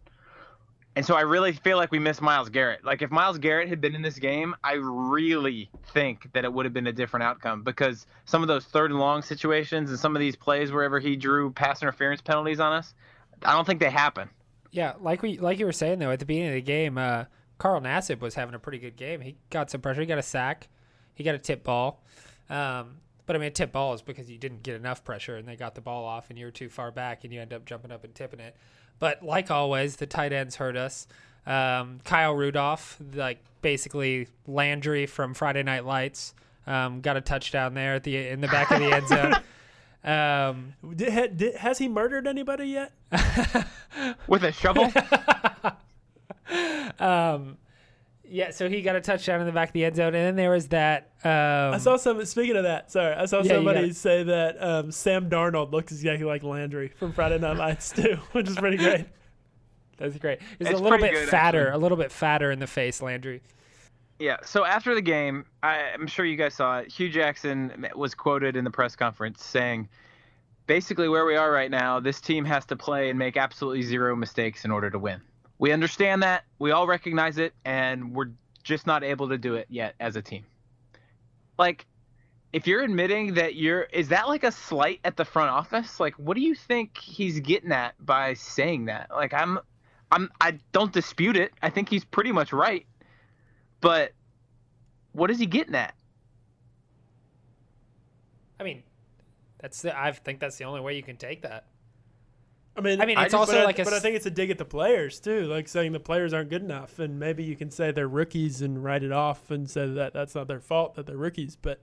Speaker 2: And so I really feel like we missed Myles Garrett. Like if Myles Garrett had been in this game, I really think that it would have been a different outcome because some of those third and long situations and some of these plays wherever he drew pass interference penalties on us, I don't think they happen.
Speaker 1: yeah, like we like you were saying though, at the beginning of the game, uh, Carl Nassib was having a pretty good game. He got some pressure. He got a sack. He got a tip ball. Um, but I mean, a tip ball is because you didn't get enough pressure and they got the ball off and you were too far back and you end up jumping up and tipping it. But like always, the tight ends hurt us. Um, Kyle Rudolph, like basically Landry from Friday Night Lights, um, got a touchdown there at the in the back of the end zone. *laughs* Um,
Speaker 3: Did, ha- did, has he murdered anybody yet? *laughs*
Speaker 2: With a shovel? *laughs* *laughs*
Speaker 1: um, yeah, so he got a touchdown in the back of the end zone, and then there was that. Um,
Speaker 3: I saw some. Speaking of that, sorry, I saw
Speaker 1: Yeah,
Speaker 3: somebody say that um, Sam Darnold looks exactly like Landry from Friday Night Lights too, *laughs* which is pretty great.
Speaker 1: That's great. He's a little bit
Speaker 2: good,
Speaker 1: fatter,
Speaker 2: actually.
Speaker 1: a little bit fatter in the face, Landry.
Speaker 2: Yeah. So after the game, I, I'm sure you guys saw it. Hue Jackson was quoted in the press conference saying, basically, where we are right now, this team has to play and make absolutely zero mistakes in order to win. We understand that. We all recognize it, and we're just not able to do it yet as a team. Like, if you're admitting that you're, is that like a slight at the front office? Like, what do you think he's getting at by saying that? Like, I'm, I'm, I don't dispute it. I think he's pretty much right. But what is he getting at?
Speaker 1: I mean, that's the, I think that's the only way you can take that.
Speaker 3: I mean,
Speaker 1: I mean, it's
Speaker 2: just-
Speaker 1: also
Speaker 3: but I-
Speaker 1: like a.
Speaker 3: but I
Speaker 1: s-
Speaker 3: think it's a dig at the players too, like saying the players aren't good enough, and maybe you can say they're rookies and write it off and say that that's not their fault that they're rookies. But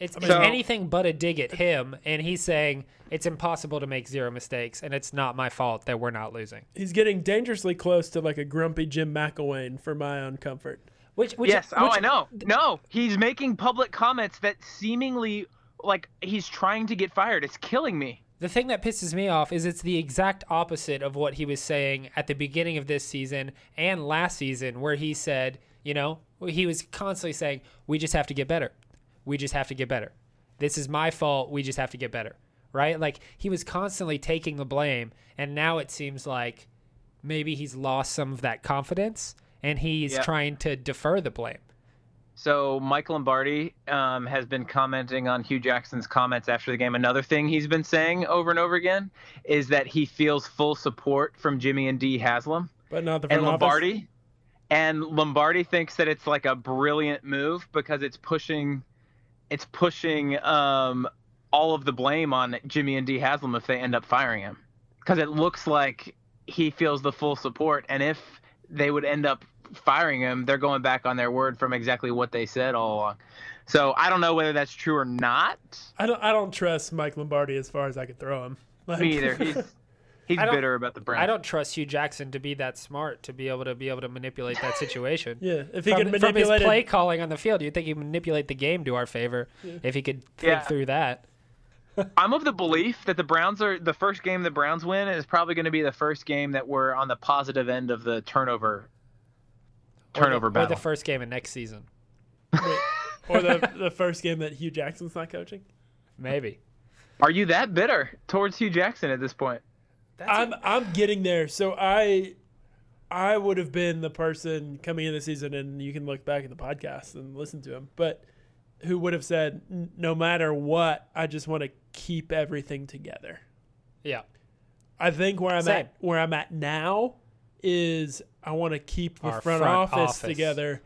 Speaker 1: It's,
Speaker 2: So-
Speaker 1: it's anything but a dig at him, and he's saying it's impossible to make zero mistakes, and it's not my fault that we're not losing.
Speaker 3: he's getting dangerously close to like a grumpy Jim McElwain for my own comfort.
Speaker 1: Which, which
Speaker 2: yes. oh,
Speaker 1: which-
Speaker 2: I know. No, he's making public comments that seemingly like he's trying to get fired. It's killing me.
Speaker 1: The thing that pisses me off is it's the exact opposite of what he was saying at the beginning of this season and last season, where he said, you know, he was constantly saying, we just have to get better. We just have to get better. This is my fault. We just have to get better. Right? Like he was constantly taking the blame. And now it seems like maybe he's lost some of that confidence and he's
Speaker 2: Yeah.
Speaker 1: trying to defer the blame.
Speaker 2: So Mike Lombardi um, has been commenting on Hue Jackson's comments after the game. Another thing he's been saying over and over again is that he feels full support from Jimmy and Dee Haslam
Speaker 3: But not the
Speaker 2: and
Speaker 3: front office.
Speaker 2: Lombardi. And Lombardi thinks that it's like a brilliant move because it's pushing, it's pushing um, all of the blame on Jimmy and Dee Haslam if they end up firing him, because it looks like he feels the full support. And if they would end up firing him, they're going back on their word from exactly what they said all along. So I don't know whether that's true or not.
Speaker 3: I don't. I don't trust Mike Lombardi as far as I could throw him. *laughs* Like,
Speaker 2: Me either. He's *laughs* he's bitter about the Browns.
Speaker 1: I don't trust Hue Jackson to be that smart to be able to be able to manipulate that situation. *laughs*
Speaker 3: yeah, if he
Speaker 1: from,
Speaker 3: could
Speaker 1: from his play calling on the field, you'd think he'd manipulate the game to our favor if he could think
Speaker 2: Yeah.
Speaker 1: through that.
Speaker 2: I'm of the belief that the Browns are the first game the Browns win is probably going to be the first game that we're on the positive end of the turnover turnover
Speaker 1: or the,
Speaker 2: battle.
Speaker 1: Or the first game of next season, *laughs*
Speaker 3: or the the first game that Hue Jackson's not coaching.
Speaker 1: maybe.
Speaker 2: Are you that bitter towards Hue Jackson at this point?
Speaker 1: That's
Speaker 3: I'm I'm getting there. So I I would have been the person coming in the season, and you can look back at the podcast and listen to him, but who would have said, no matter what, I just want to keep everything together.
Speaker 1: yeah.
Speaker 3: I think where I'm
Speaker 1: Same.
Speaker 3: at where I'm at now is I want to keep the
Speaker 1: Our
Speaker 3: front,
Speaker 1: front
Speaker 3: office,
Speaker 1: office.
Speaker 3: together.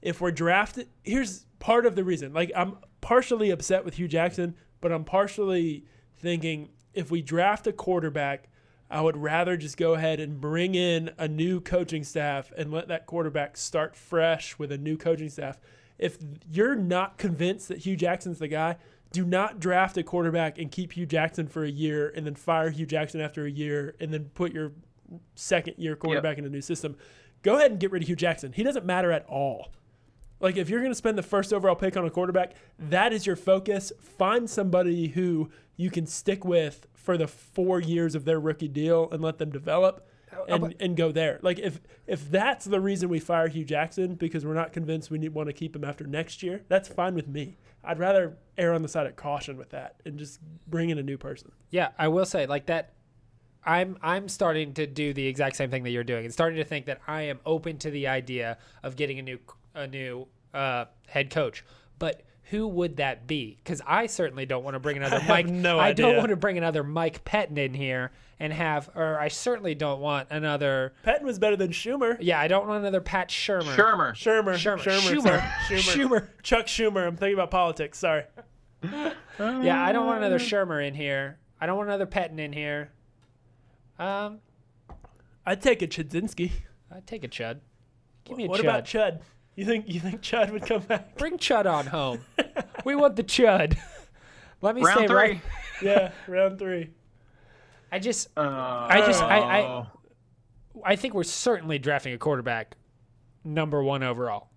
Speaker 3: If we're drafted, here's part of the reason. Like I'm partially upset with Hue Jackson, but I'm partially thinking if we draft a quarterback, I would rather just go ahead and bring in a new coaching staff and let that quarterback start fresh with a new coaching staff. If you're not convinced that Hue Jackson's the guy, do not draft a quarterback and keep Hue Jackson for a year and then fire Hue Jackson after a year and then put your second year quarterback in a new system. Go ahead and get rid of Hue Jackson. He doesn't matter at all. Like if you're going to spend the first overall pick on a quarterback, that is your focus. Find somebody who you can stick with for the 4 years of their rookie deal and let them develop and, and go there. Like if if that's the reason we fire Hue Jackson because we're not convinced we need, want to keep him after next year, that's fine with me. I'd rather err on the side of caution with that and just bring in a new person.
Speaker 1: Yeah, I will say like that. I'm I'm starting to do the exact same thing that you're doing, and starting to think that I am open to the idea of getting a new a new uh, head coach. But who would that be? Because I certainly don't want to bring another *laughs*
Speaker 3: have
Speaker 1: Mike.
Speaker 3: no
Speaker 1: I don't want to bring another Mike Pettine in here and have, or I certainly don't want another.
Speaker 3: Pettine was better than Schumer.
Speaker 1: Yeah, I don't want another Pat Shurmur.
Speaker 2: Shurmur.
Speaker 3: Shurmur.
Speaker 1: Shurmur.
Speaker 3: Schumer.
Speaker 1: Schumer.
Speaker 3: sorry. *laughs*
Speaker 1: Schumer.
Speaker 3: Chuck Schumer. I'm thinking about politics. Sorry. *laughs*
Speaker 1: Yeah, I don't want another Shurmur in here. I don't want another Pettine in here. Um,
Speaker 3: I'd take a Chudzinski.
Speaker 1: I'd take a Chud. Give me a
Speaker 3: What
Speaker 1: Chud.
Speaker 3: about Chud? You think you think Chud would come back?
Speaker 1: Bring Chud on home. *laughs* we want the Chud. Let me say,
Speaker 2: Round
Speaker 1: stay
Speaker 2: three.
Speaker 1: right. *laughs*
Speaker 3: yeah, round three.
Speaker 1: I just,
Speaker 2: Uh,
Speaker 1: I just, I, I, I think we're certainly drafting a quarterback, number one overall.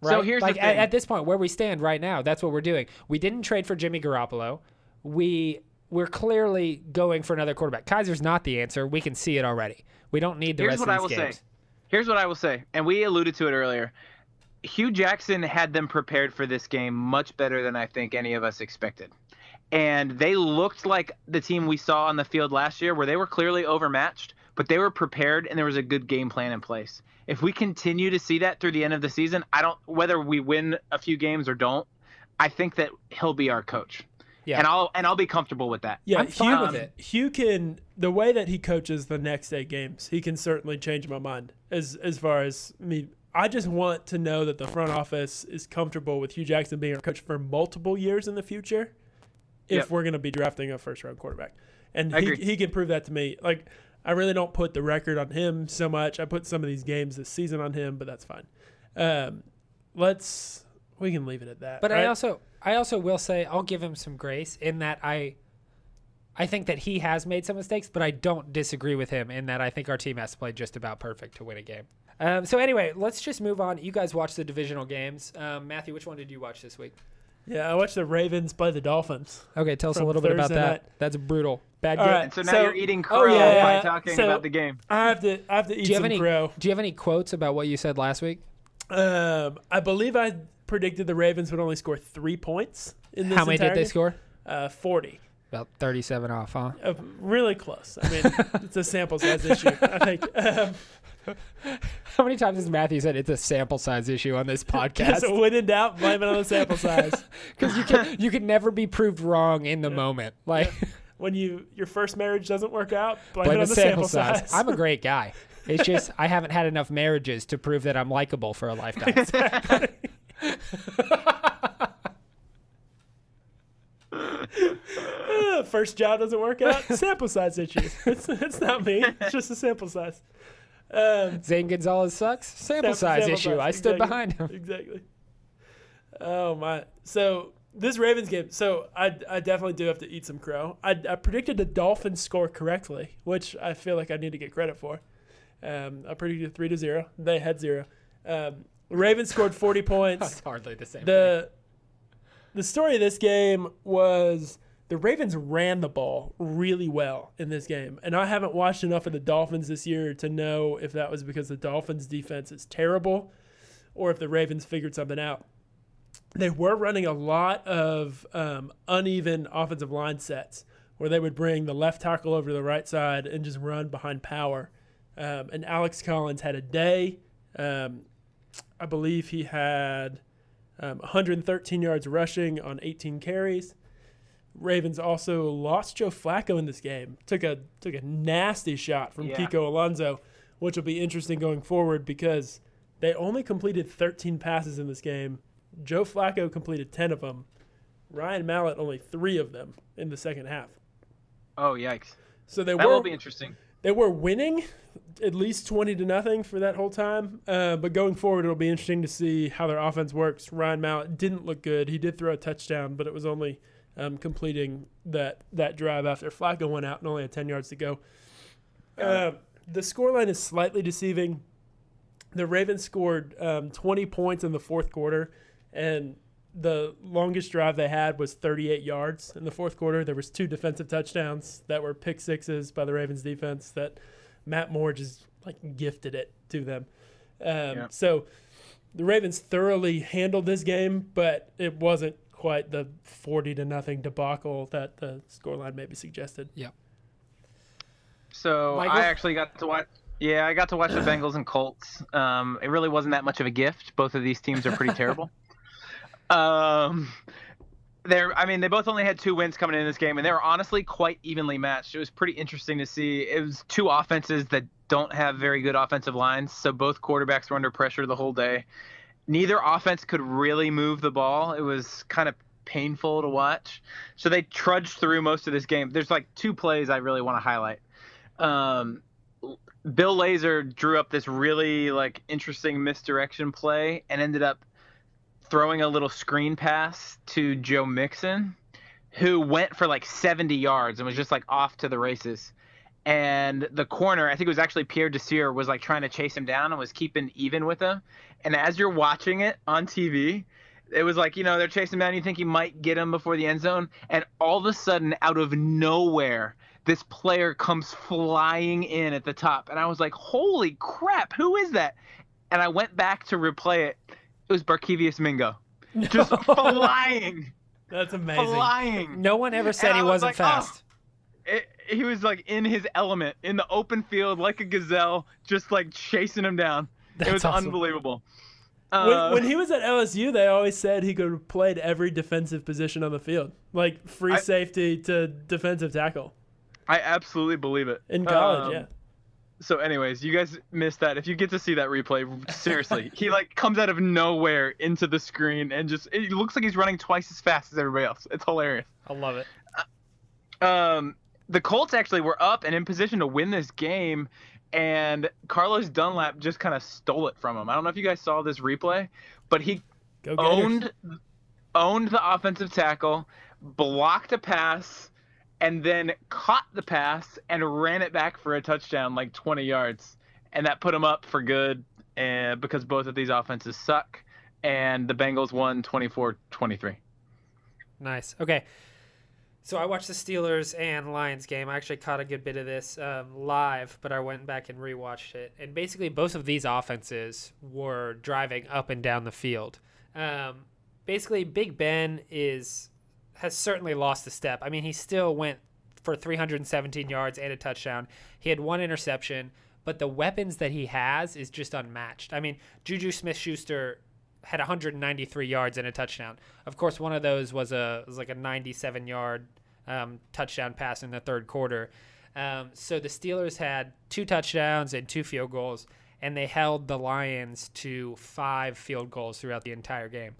Speaker 1: Right?
Speaker 2: So
Speaker 1: Right?
Speaker 2: here's the
Speaker 1: like at, at this point where we stand right now, that's what we're doing. We didn't trade for Jimmy Garoppolo. We we're clearly going for another quarterback. Kizer's not the answer. We can see it already. We don't need the
Speaker 2: Here's
Speaker 1: rest
Speaker 2: what
Speaker 1: of
Speaker 2: I will
Speaker 1: games.
Speaker 2: say. Here's what I will say, and we alluded to it earlier. Hue Jackson had them prepared for this game much better than I think any of us expected. And they looked like the team we saw on the field last year, where they were clearly overmatched, but they were prepared and there was a good game plan in place. If we continue to see that through the end of the season, I don't whether we win a few games or don't, I think that he'll be our coach.
Speaker 1: Yeah.
Speaker 2: And I'll and I'll be comfortable with that.
Speaker 3: Yeah,
Speaker 1: I'm fine
Speaker 3: Hue,
Speaker 1: with it.
Speaker 3: Hue can the way that he coaches the next eight games, he can certainly change my mind as as far as me. I just want to know that the front office is comfortable with Hue Jackson being our coach for multiple years in the future, if
Speaker 2: Yep.
Speaker 3: we're going to be drafting a first round quarterback. And
Speaker 2: I
Speaker 3: he,
Speaker 2: agree.
Speaker 3: he can prove that to me. Like, I really don't put the record on him so much. I put some of these games this season on him, but that's fine. Um, let's, we can leave it at that.
Speaker 1: But I
Speaker 3: right?
Speaker 1: also I also will say I'll give him some grace in that I I think that he has made some mistakes, but I don't disagree with him in that I think our team has to play just about perfect to win a game. Um, so anyway, let's just move on. You guys watched the divisional games. Um, Matthew, which one did you watch this week?
Speaker 3: Yeah, I watched the Ravens play the Dolphins.
Speaker 1: Okay, tell us a
Speaker 3: From
Speaker 1: little bit about that.
Speaker 3: night.
Speaker 1: That's brutal. Bad
Speaker 3: All
Speaker 1: game.
Speaker 3: right.
Speaker 2: So now
Speaker 3: So-
Speaker 2: you're eating
Speaker 3: oh,
Speaker 2: crow
Speaker 3: yeah,
Speaker 2: by talking
Speaker 3: So-
Speaker 2: about the game.
Speaker 3: I have to, I have to eat
Speaker 1: Do you have
Speaker 3: some
Speaker 1: any
Speaker 3: crow.
Speaker 1: Do you have any quotes about what you said last week?
Speaker 3: Um, I believe I predicted the Ravens would only score three points in this
Speaker 1: How many did they
Speaker 3: game.
Speaker 1: score?
Speaker 3: Uh, Forty.
Speaker 1: About 37 off, huh?
Speaker 3: Uh, really close. I mean, *laughs* it's a sample size issue. I think. Um,
Speaker 1: How many times has Matthew said it's a sample size issue on this *laughs* podcast?
Speaker 3: so when in doubt, blame it on the sample size. *laughs*
Speaker 1: Because you can you can never be proved wrong in the moment. Like
Speaker 3: When you your first marriage doesn't work out, blame,
Speaker 1: blame
Speaker 3: it on
Speaker 1: the
Speaker 3: the
Speaker 1: sample size.
Speaker 3: size.
Speaker 1: I'm a great guy. It's just I haven't had enough marriages to prove that I'm likable for a lifetime.
Speaker 3: Uh, *laughs* first job doesn't work out. *laughs* Sample size issue. It's, it's not me. It's just a sample size. Um,
Speaker 1: Zane Gonzalez sucks. Sample
Speaker 3: Sam-
Speaker 1: size
Speaker 3: sample
Speaker 1: issue.
Speaker 3: size.
Speaker 1: I stood
Speaker 3: Exactly.
Speaker 1: behind him.
Speaker 3: Exactly. Oh my! So this Ravens game. So I, I definitely do have to eat some crow. I, I predicted the Dolphins score correctly, which I feel like I need to get credit for. Um, I predicted three to zero. They had zero. Um, Ravens scored forty points.
Speaker 1: That's *laughs* hardly the same.
Speaker 3: the the story of this game was the Ravens ran the ball really well in this game. And I haven't watched enough of the Dolphins this year to know if that was because the Dolphins defense is terrible or if the Ravens figured something out. They were running a lot of um, uneven offensive line sets where they would bring the left tackle over to the right side and just run behind power. Um, and Alex Collins had a day. Um, I believe he had um, 113 yards rushing on 18 carries. Ravens also lost Joe Flacco in this game. Took a took a nasty shot from
Speaker 2: Yeah.
Speaker 3: Kiko Alonso, which will be interesting going forward because they only completed 13 passes in this game. Joe Flacco completed 10 of them. Ryan Mallett only three of them in the second half.
Speaker 2: Oh yikes!
Speaker 3: So they
Speaker 2: That
Speaker 3: were
Speaker 2: will be interesting.
Speaker 3: They were winning at least 20 to nothing for that whole time. Uh, but going forward, it'll be interesting to see how their offense works. Ryan Mallett didn't look good. He did throw a touchdown, but it was only um, completing that, that drive after Flacco went out and only had 10 yards to go. Uh, the scoreline is slightly deceiving. The Ravens scored um, 20 points in the fourth quarter, and the longest drive they had was 38 yards in the fourth quarter. There was two defensive touchdowns that were pick sixes by the Ravens defense that Matt Moore just like gifted it to them. Um,
Speaker 2: Yeah.
Speaker 3: So the Ravens thoroughly handled this game, but it wasn't quite the 40 to nothing debacle that the scoreline maybe suggested. Yeah.
Speaker 2: So
Speaker 1: Michael?
Speaker 2: I actually got to watch. Yeah, I got to watch the Bengals and Colts. Um, it really wasn't that much of a gift. Both of these teams are pretty *laughs* terrible. Um, they're. I mean, they both only had two wins coming in this game, and they were honestly quite evenly matched. It was pretty interesting to see. It was two offenses that don't have very good offensive lines, so both quarterbacks were under pressure the whole day. Neither offense could really move the ball. It was kind of painful to watch. So they trudged through most of this game. There's like two plays I really want to highlight um, Bill Lazor drew up this really like interesting misdirection play and ended up throwing a little screen pass to Joe Mixon, who went for like 70 yards and was just like off to the races. And the corner, I think it was actually Pierre Desir, was like trying to chase him down and was keeping even with him. And as you're watching it on TV, it was like, you know, they're chasing him down. You think he might get him before the end zone. And all of a sudden, out of nowhere, this player comes flying in at the top. And I was like, holy crap, who is that? And I went back to replay it. It was Barkevious Mingo. *laughs* Just flying,
Speaker 3: That's amazing.
Speaker 2: flying.
Speaker 1: No one ever said
Speaker 2: And
Speaker 1: he
Speaker 2: was
Speaker 1: wasn't
Speaker 2: like, oh.
Speaker 1: fast.
Speaker 2: It, he was like in his element in the open field like a gazelle, just like chasing him down.
Speaker 1: That's
Speaker 2: it was
Speaker 1: awesome.
Speaker 2: unbelievable.
Speaker 3: When,
Speaker 2: Uh,
Speaker 3: when he was at LSU, they always said he could have played every defensive position on the field, like free
Speaker 2: I-
Speaker 3: safety to defensive tackle
Speaker 2: I absolutely believe it.
Speaker 3: in college.
Speaker 2: Um,
Speaker 3: yeah,
Speaker 2: So, anyways, you guys missed that. If you get to see that replay, seriously, *laughs* he like comes out of nowhere into the screen and just it looks like he's running twice as fast as everybody else. It's hilarious.
Speaker 1: I love it.
Speaker 2: Um, the Colts actually were up and in position to win this game, and Carlos Dunlap just kind of stole it from him. I don't know if you guys saw this replay, but he owned owned the offensive tackle, blocked a pass, and then caught the pass and ran it back for a touchdown like 20 yards, and that put him up for good. And because both of these offenses suck, and the Bengals won 24-23.
Speaker 1: Nice. Okay. So I watched the Steelers and Lions game. I actually caught a good bit of this um, live, but I went back and rewatched it. And basically, both of these offenses were driving up and down the field. Um, basically, Big Ben is has certainly lost a step. I mean, he still went for 317 yards and a touchdown. He had one interception, but the weapons that he has is just unmatched. I mean, Juju Smith-Schuster had 193 yards and a touchdown. Of course, one of those was a was like a 97 yard um, touchdown pass in the third quarter. Um, so the Steelers had two touchdowns and two field goals, and they held the Lions to five field goals throughout the entire game.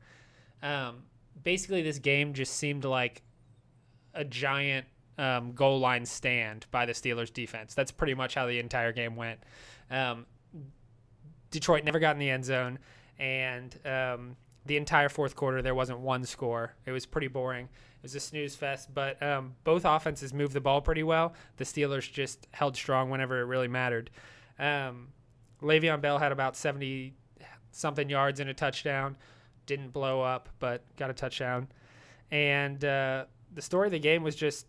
Speaker 1: Um, basically, this game just seemed like a giant um, goal line stand by the Steelers defense. That's pretty much how the entire game went. Um, Detroit never got in the end zone, and um, the entire fourth quarter there wasn't one score. It was pretty boring. It was a snooze fest, but um, both offenses moved the ball pretty well. The Steelers just held strong whenever it really mattered. Um, Le'Veon Bell had about 70 something yards and a touchdown. Didn't blow up, but got a touchdown. And uh, the story of the game was just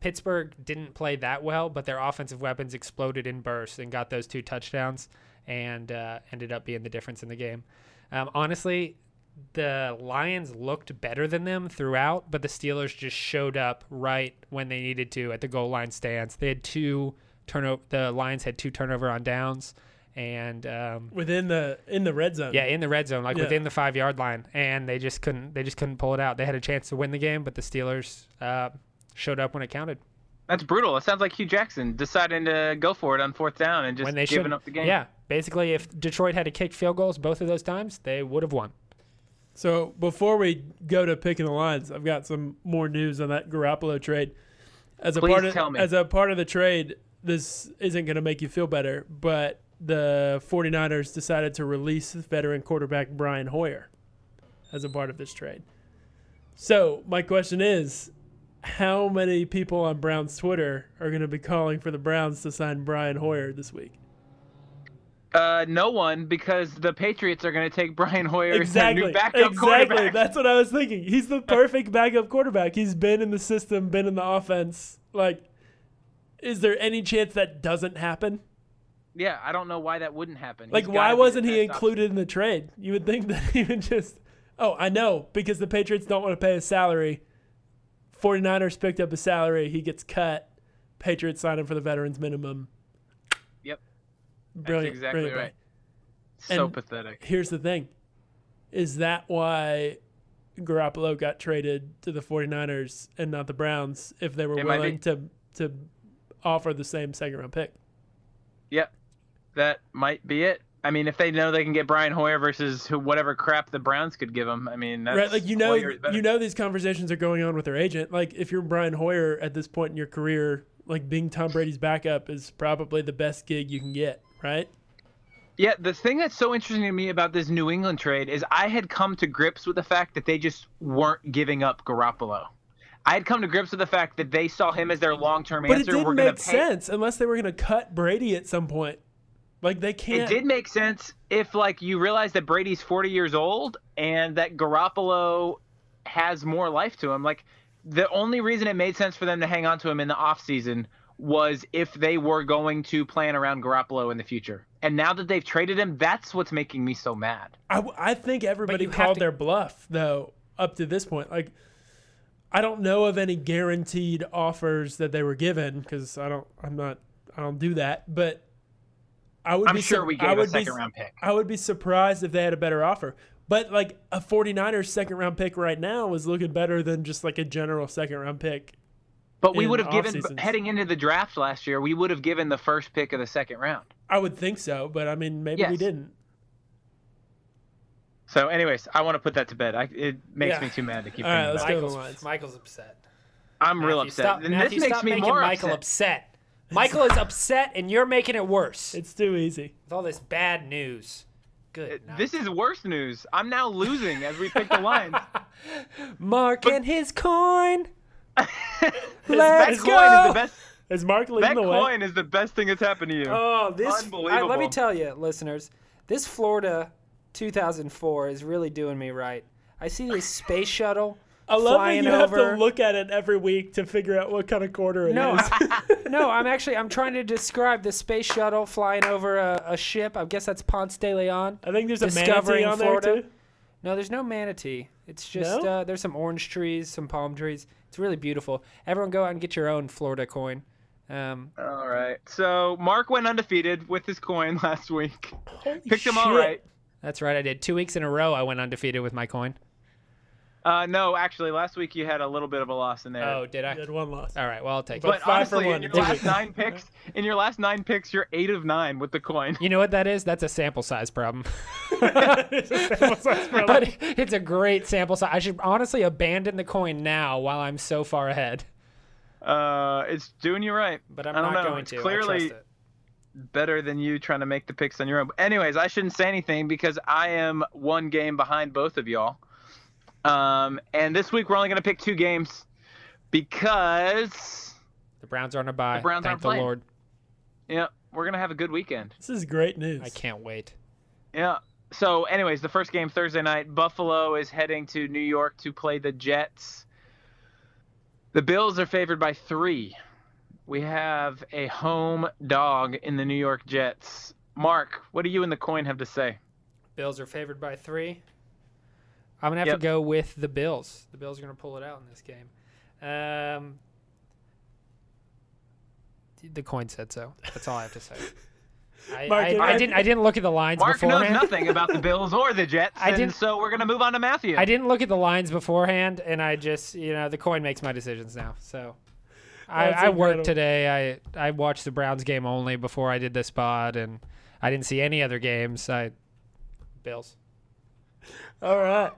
Speaker 1: Pittsburgh didn't play that well, but their offensive weapons exploded in bursts and got those two touchdowns and uh, ended up being the difference in the game. Um, honestly, the Lions looked better than them throughout, but the Steelers just showed up right when they needed to at the goal line stands. They had two turnover. The Lions had two turnover on downs, and um,
Speaker 3: within the in the red zone.
Speaker 1: yeah, in the red zone, like
Speaker 3: Yeah.
Speaker 1: within the five yard line, and they just couldn't. They just couldn't pull it out. They had a chance to win the game, but the Steelers uh, showed up when it counted.
Speaker 2: That's brutal. It sounds like Hue Jackson deciding to go for it on fourth down and just
Speaker 1: when they
Speaker 2: giving
Speaker 1: should
Speaker 2: up the game.
Speaker 1: Yeah, basically, if Detroit had to kick field goals both of those times, they would have won.
Speaker 3: So before we go to picking the lines, I've got some more news on that Garoppolo trade. As a
Speaker 2: Please
Speaker 3: part of
Speaker 2: tell me.
Speaker 3: as a part of the trade, this isn't going to make you feel better, but the 49ers decided to release veteran quarterback Brian Hoyer as a part of this trade. So, my question is how many people on Browns Twitter are going to be calling for the Browns to sign Brian Hoyer this week?
Speaker 2: Uh, no one because the Patriots are going to take Brian Hoyer as their
Speaker 3: Exactly.
Speaker 2: new backup
Speaker 3: exactly.
Speaker 2: quarterback.
Speaker 3: That's what I was thinking. He's the perfect backup quarterback. He's been in the system, been in the offense. Like, is there any chance that doesn't happen?
Speaker 2: Yeah, I don't know why that wouldn't happen.
Speaker 3: Like, why wasn't he included in the trade? You would think *laughs* that he would just. Oh, I know, because the Patriots don't want to pay his salary. 49ers picked up his salary. He gets cut. Patriots sign him for the veterans minimum.
Speaker 2: Yep.
Speaker 3: Brilliant.
Speaker 2: That's exactly
Speaker 3: brilliant.
Speaker 2: right. So
Speaker 3: And-
Speaker 2: pathetic.
Speaker 3: here's the thing is that why Garoppolo got traded to the 49ers and not the Browns if they were
Speaker 2: It
Speaker 3: willing to to offer the same second round pick?
Speaker 2: Yep, that might be it. I mean, if they know they can get Brian Hoyer versus who, whatever crap the Browns could give him, I mean, that's
Speaker 3: right, like you know you know these conversations are going on with their agent. Like if you're Brian Hoyer at this point in your career, like being Tom Brady's backup is probably the best gig you can get, right?
Speaker 2: Yeah, the thing that's so interesting to me about this New England trade is I had come to grips with the fact that they just weren't giving up Garoppolo. I had come to grips with the fact that they saw him as their long-term
Speaker 3: But it
Speaker 2: answer.
Speaker 3: didn't
Speaker 2: We're
Speaker 3: make
Speaker 2: pay-
Speaker 3: sense unless they were going to cut Brady at some point. Like they can't.
Speaker 2: It did make sense if like you realize that Brady's 40 years old and that Garoppolo has more life to him. Like the only reason it made sense for them to hang on to him in the offseason was if they were going to plan around Garoppolo in the future. And now that they've traded him, that's what's making me so mad.
Speaker 3: I, I think everybody called
Speaker 1: to-
Speaker 3: their bluff though up to this point. Like, I don't know of any guaranteed offers that they were given because I don't. I'm not. I don't do that. But I would
Speaker 2: I'm
Speaker 3: be.
Speaker 2: sure
Speaker 3: sur-
Speaker 2: we
Speaker 3: I
Speaker 2: gave a
Speaker 3: would be-
Speaker 2: second round pick.
Speaker 3: I would be surprised if they had a better offer. But like a 49ers second round pick right now is looking better than just like a general second round pick
Speaker 2: But we would have given
Speaker 3: off-seasons.
Speaker 2: heading into the draft last year. We would have given the first pick of the second round.
Speaker 3: I would think so, but I mean, maybe we didn't.
Speaker 2: So, anyways, I want to put that to bed. I, it makes
Speaker 3: Yeah.
Speaker 2: me too mad to keep
Speaker 3: All right, let's
Speaker 2: about
Speaker 3: go.
Speaker 2: it.
Speaker 1: Michael's. Michael's upset.
Speaker 2: I'm real upset.
Speaker 1: Stop,
Speaker 2: and
Speaker 1: Matthew,
Speaker 2: this makes
Speaker 1: stop
Speaker 2: me
Speaker 1: making
Speaker 2: more
Speaker 1: Michael
Speaker 2: upset.
Speaker 1: upset. Michael is upset, and you're making it worse
Speaker 3: It's too easy.
Speaker 1: with all this bad news. Good. night.
Speaker 2: This is worse news. I'm now losing as we pick the lines. *laughs*
Speaker 1: Mark and his coin. *laughs* Let's
Speaker 2: coin
Speaker 1: go.
Speaker 2: is the best.
Speaker 3: Is Mark leading
Speaker 2: That
Speaker 3: the way?
Speaker 2: coin is the best thing that's happened to you.
Speaker 1: Oh, this! I, let me tell you, listeners, this Florida 2004 is really doing me right. I see this space shuttle
Speaker 3: I love that
Speaker 1: flying
Speaker 3: you have to look at it every week to figure out what kind of quarter it is. *laughs*
Speaker 1: no, no, I'm actually I'm trying to describe the space shuttle flying over a, a ship. I guess that's Ponce de Leon.
Speaker 3: I think there's a manatee on
Speaker 1: Florida.
Speaker 3: there too.
Speaker 1: No, there's no manatee. It's just
Speaker 3: No?
Speaker 1: uh, there's some orange trees, some palm trees. It's really beautiful. Everyone go out and get your own Florida coin. Um,
Speaker 2: All right. So Mark went undefeated with his coin *laughs* last week.
Speaker 3: Holy
Speaker 2: Picked him all
Speaker 3: shit.
Speaker 2: right.
Speaker 1: that's right, I did. Two weeks in a row, I went undefeated with my coin.
Speaker 2: Uh, no, actually, last week you had a little bit of a loss in there.
Speaker 1: Oh, did I?
Speaker 3: You had one loss.
Speaker 1: All right, well I'll take it.
Speaker 3: But
Speaker 2: but
Speaker 3: five for
Speaker 2: honestly,
Speaker 3: one.
Speaker 2: in your last *laughs* nine picks, in your last nine picks, you're eight of nine with the coin.
Speaker 1: You know what that is? That's a sample size problem.
Speaker 3: It's a sample size problem.
Speaker 1: but it's a great sample size. I should honestly abandon the coin now while I'm so far ahead.
Speaker 2: Uh, it's doing you right.
Speaker 1: But I'm
Speaker 2: I don't
Speaker 1: not
Speaker 2: know.
Speaker 1: going
Speaker 2: It's
Speaker 1: to. I
Speaker 2: Clearly,
Speaker 1: trust it.
Speaker 2: better than you trying to make the picks on your own. Anyways, I shouldn't say anything because I am one game behind both of y'all. Um, and this week we're only going to pick two games because
Speaker 1: The Browns are on a bye.
Speaker 2: The Browns
Speaker 1: Thank
Speaker 2: aren't
Speaker 1: the
Speaker 2: playing.
Speaker 1: Lord.
Speaker 2: yeah, we're going to have a good weekend.
Speaker 3: this is great news.
Speaker 1: I can't wait.
Speaker 2: Yeah. So, anyways, the first game Thursday night, Buffalo is heading to New York to play the Jets. The Bills are favored by three. We have a home dog in the New York Jets. Mark, what do you and the coin have to say?
Speaker 1: Bills are favored by three. I'm gonna have
Speaker 2: Yep.
Speaker 1: to go with the Bills. The Bills are gonna pull it out in this game. Um, the coin said so. That's all I have to say. *laughs* I,
Speaker 3: Mark,
Speaker 1: I, I
Speaker 3: I-
Speaker 1: didn't. I didn't look at the lines
Speaker 2: Mark knows
Speaker 1: beforehand.
Speaker 2: nothing about the *laughs* Bills or the Jets,
Speaker 1: I didn't-
Speaker 2: so we're gonna move on to Matthew.
Speaker 1: I didn't look at the lines beforehand, and I just, you know, the coin makes my decisions now. So, I, I worked today. I I watched the Browns game only before I did this spot, and I didn't see any other games. I Bills.
Speaker 3: All right.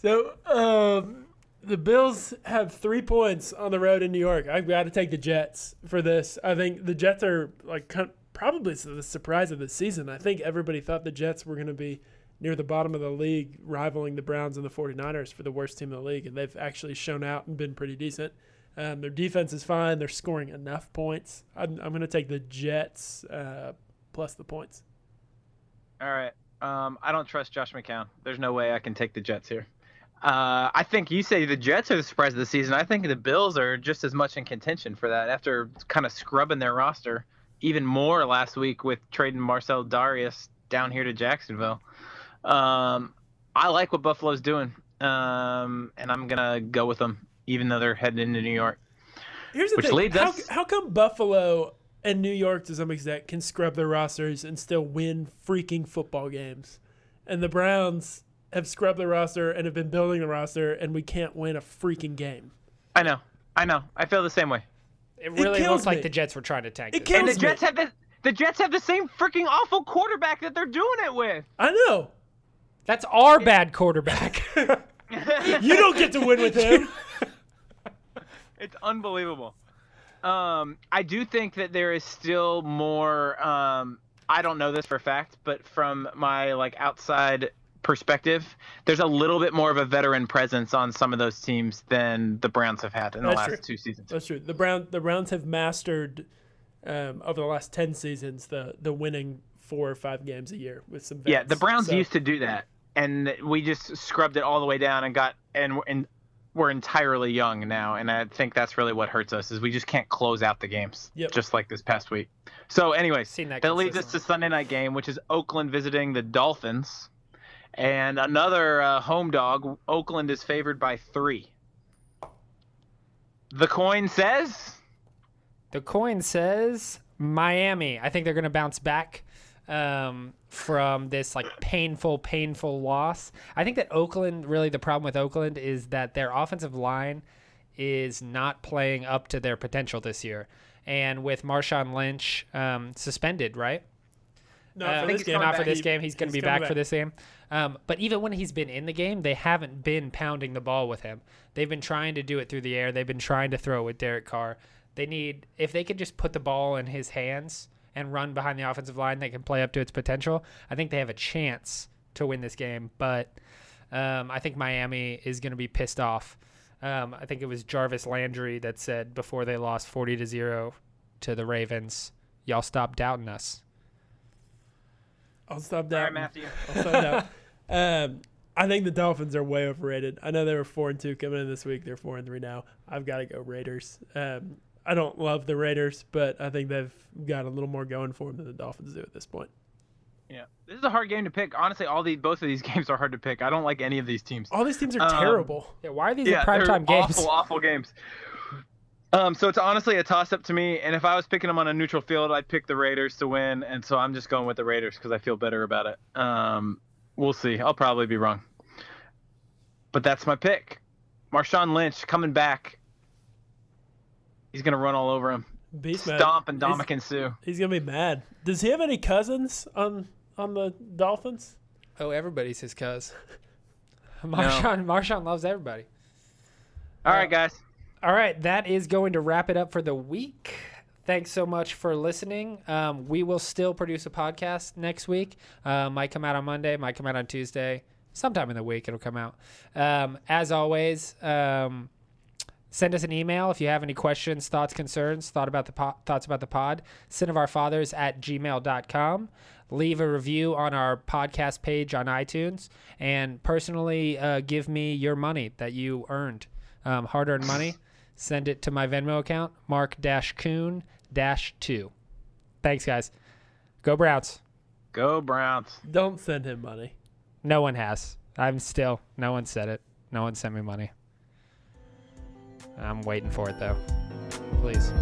Speaker 3: So um, the Bills have three points on the road in New York. I've got to take the Jets for this. I think the Jets are like probably the surprise of the season. I think everybody thought the Jets were going to be near the bottom of the league, rivaling the Browns and the 49ers for the worst team in the league, and they've actually shown out and been pretty decent. Um, their defense is fine. They're scoring enough points. I'm, I'm going to take the Jets uh, plus the points.
Speaker 2: All right. Um, I don't trust Josh McCown. There's no way I can take the Jets here. Uh, I think you say the Jets are the surprise of the season. I think the Bills are just as much in contention for that after kind of scrubbing their roster even more last week with trading Marcell Dareus down here to Jacksonville. Um, I like what Buffalo's doing, um, and I'm gonna go with them, even though they're heading into New York.
Speaker 3: Here's the
Speaker 2: Which
Speaker 3: thing:
Speaker 2: leads
Speaker 3: how,
Speaker 2: us-
Speaker 3: how come Buffalo and New York, to some extent, can scrub their rosters and still win freaking football games, and the Browns have scrubbed the roster and have been building the roster, and we can't win a freaking game?
Speaker 2: I know, I know, I feel the same way.
Speaker 1: It really
Speaker 3: kills
Speaker 1: looks like the Jets were trying to tank.
Speaker 3: It
Speaker 1: this.
Speaker 2: And the
Speaker 3: me.
Speaker 2: Jets have the the Jets have the same freaking awful quarterback that they're doing it with.
Speaker 3: I know
Speaker 1: That's our bad quarterback. *laughs* *laughs*
Speaker 3: you don't get to win with him. *laughs*
Speaker 2: It's unbelievable. Um, I do think that there is still more. Um, I don't know this for a fact, but from my like outside perspective, there's a little bit more of a veteran presence on some of those teams than the Browns have had in the last
Speaker 3: true.
Speaker 2: two seasons.
Speaker 3: That's true. The Brown the Browns have mastered um, over the last ten seasons the the winning four or five games a year with some.
Speaker 2: Yeah, the Browns
Speaker 3: So-
Speaker 2: used to do that, and we just scrubbed it all the way down and got and and we're entirely young now, and I think that's really what hurts us is we just can't close out the games,
Speaker 3: Yep.
Speaker 2: just like this past week. So, anyways,
Speaker 1: that
Speaker 2: that leads us to. Sunday night game, which is Oakland visiting the Dolphins, and another uh, home dog. Oakland is favored by three. The coin says
Speaker 1: The coin says Miami. I think they're going to bounce back um, from this like painful, painful loss. I think that Oakland really the problem with Oakland is that their offensive line is not playing up to their potential this year. And with Marshawn Lynch um, suspended, right?
Speaker 3: No,
Speaker 1: Uh,
Speaker 3: for
Speaker 2: think
Speaker 3: this
Speaker 2: he's
Speaker 3: game,
Speaker 2: coming
Speaker 1: not for this
Speaker 3: he-
Speaker 1: game. He's going to be
Speaker 3: coming
Speaker 1: back, for this game. Um, but even when he's been in the game, they haven't been pounding the ball with him. They've been trying to do it through the air. They've been trying to throw with Derek Carr. They need if they could just put the ball in his hands and run behind the offensive line, they can play up to its potential. I think they have a chance to win this game. But um, I think Miami is going to be pissed off. Um, I think it was Jarvis Landry that said before they lost forty to zero to the Ravens, "Y'all stop doubting us."
Speaker 3: I'll stop
Speaker 2: Sorry,
Speaker 3: that.
Speaker 2: Matthew.
Speaker 3: I'll stop that. *laughs* Um, I think the Dolphins are way overrated. I know they were four and two coming in this week. They're four and three now. I've got to go Raiders. Um, I don't love the Raiders, but I think they've got a little more going for them than the Dolphins do at this point.
Speaker 2: Yeah, this is a hard game to pick. Honestly, all the both of these *laughs* games are hard to pick. I don't like any of these teams.
Speaker 3: All these teams are
Speaker 2: Um,
Speaker 3: terrible.
Speaker 1: Yeah, why are these
Speaker 2: yeah,
Speaker 1: are
Speaker 2: they're
Speaker 1: primetime games?
Speaker 2: awful, awful games. Um, so it's honestly a toss-up to me. And if I was picking them on a neutral field, I'd pick the Raiders to win. And so I'm just going with the Raiders because I feel better about it. Um, we'll see. I'll probably be wrong, but that's my pick. Marshawn Lynch coming back. He's gonna run all over him.
Speaker 3: Beast mode.
Speaker 2: Stomp and
Speaker 3: He's-
Speaker 2: Dominican Sue.
Speaker 3: He's gonna be mad. Does he have any cousins on on the Dolphins?
Speaker 1: Oh, everybody's his cuz. *laughs* Marshawn, Marshawn loves everybody.
Speaker 2: All right, uh, guys.
Speaker 1: All right, that is going to wrap it up for the week. Thanks so much for listening. Um, we will still produce a podcast next week. Uh, might come out on Monday, might come out on Tuesday. Sometime in the week it'll come out. Um, as always, um, send us an email if you have any questions, thoughts, concerns, thought about the po- thoughts about the pod. Sin of our fathers at gmail.com. Leave a review on our podcast page on iTunes. And personally, uh, give me your money that you earned, um, hard earned money. Send it to my Venmo account, Mark Coon 2. Thanks, guys. Go Browns.
Speaker 2: Go Browns.
Speaker 3: Don't send him money.
Speaker 1: No one has. I'm still. No one said it. No one sent me money. I'm waiting for it though. Please.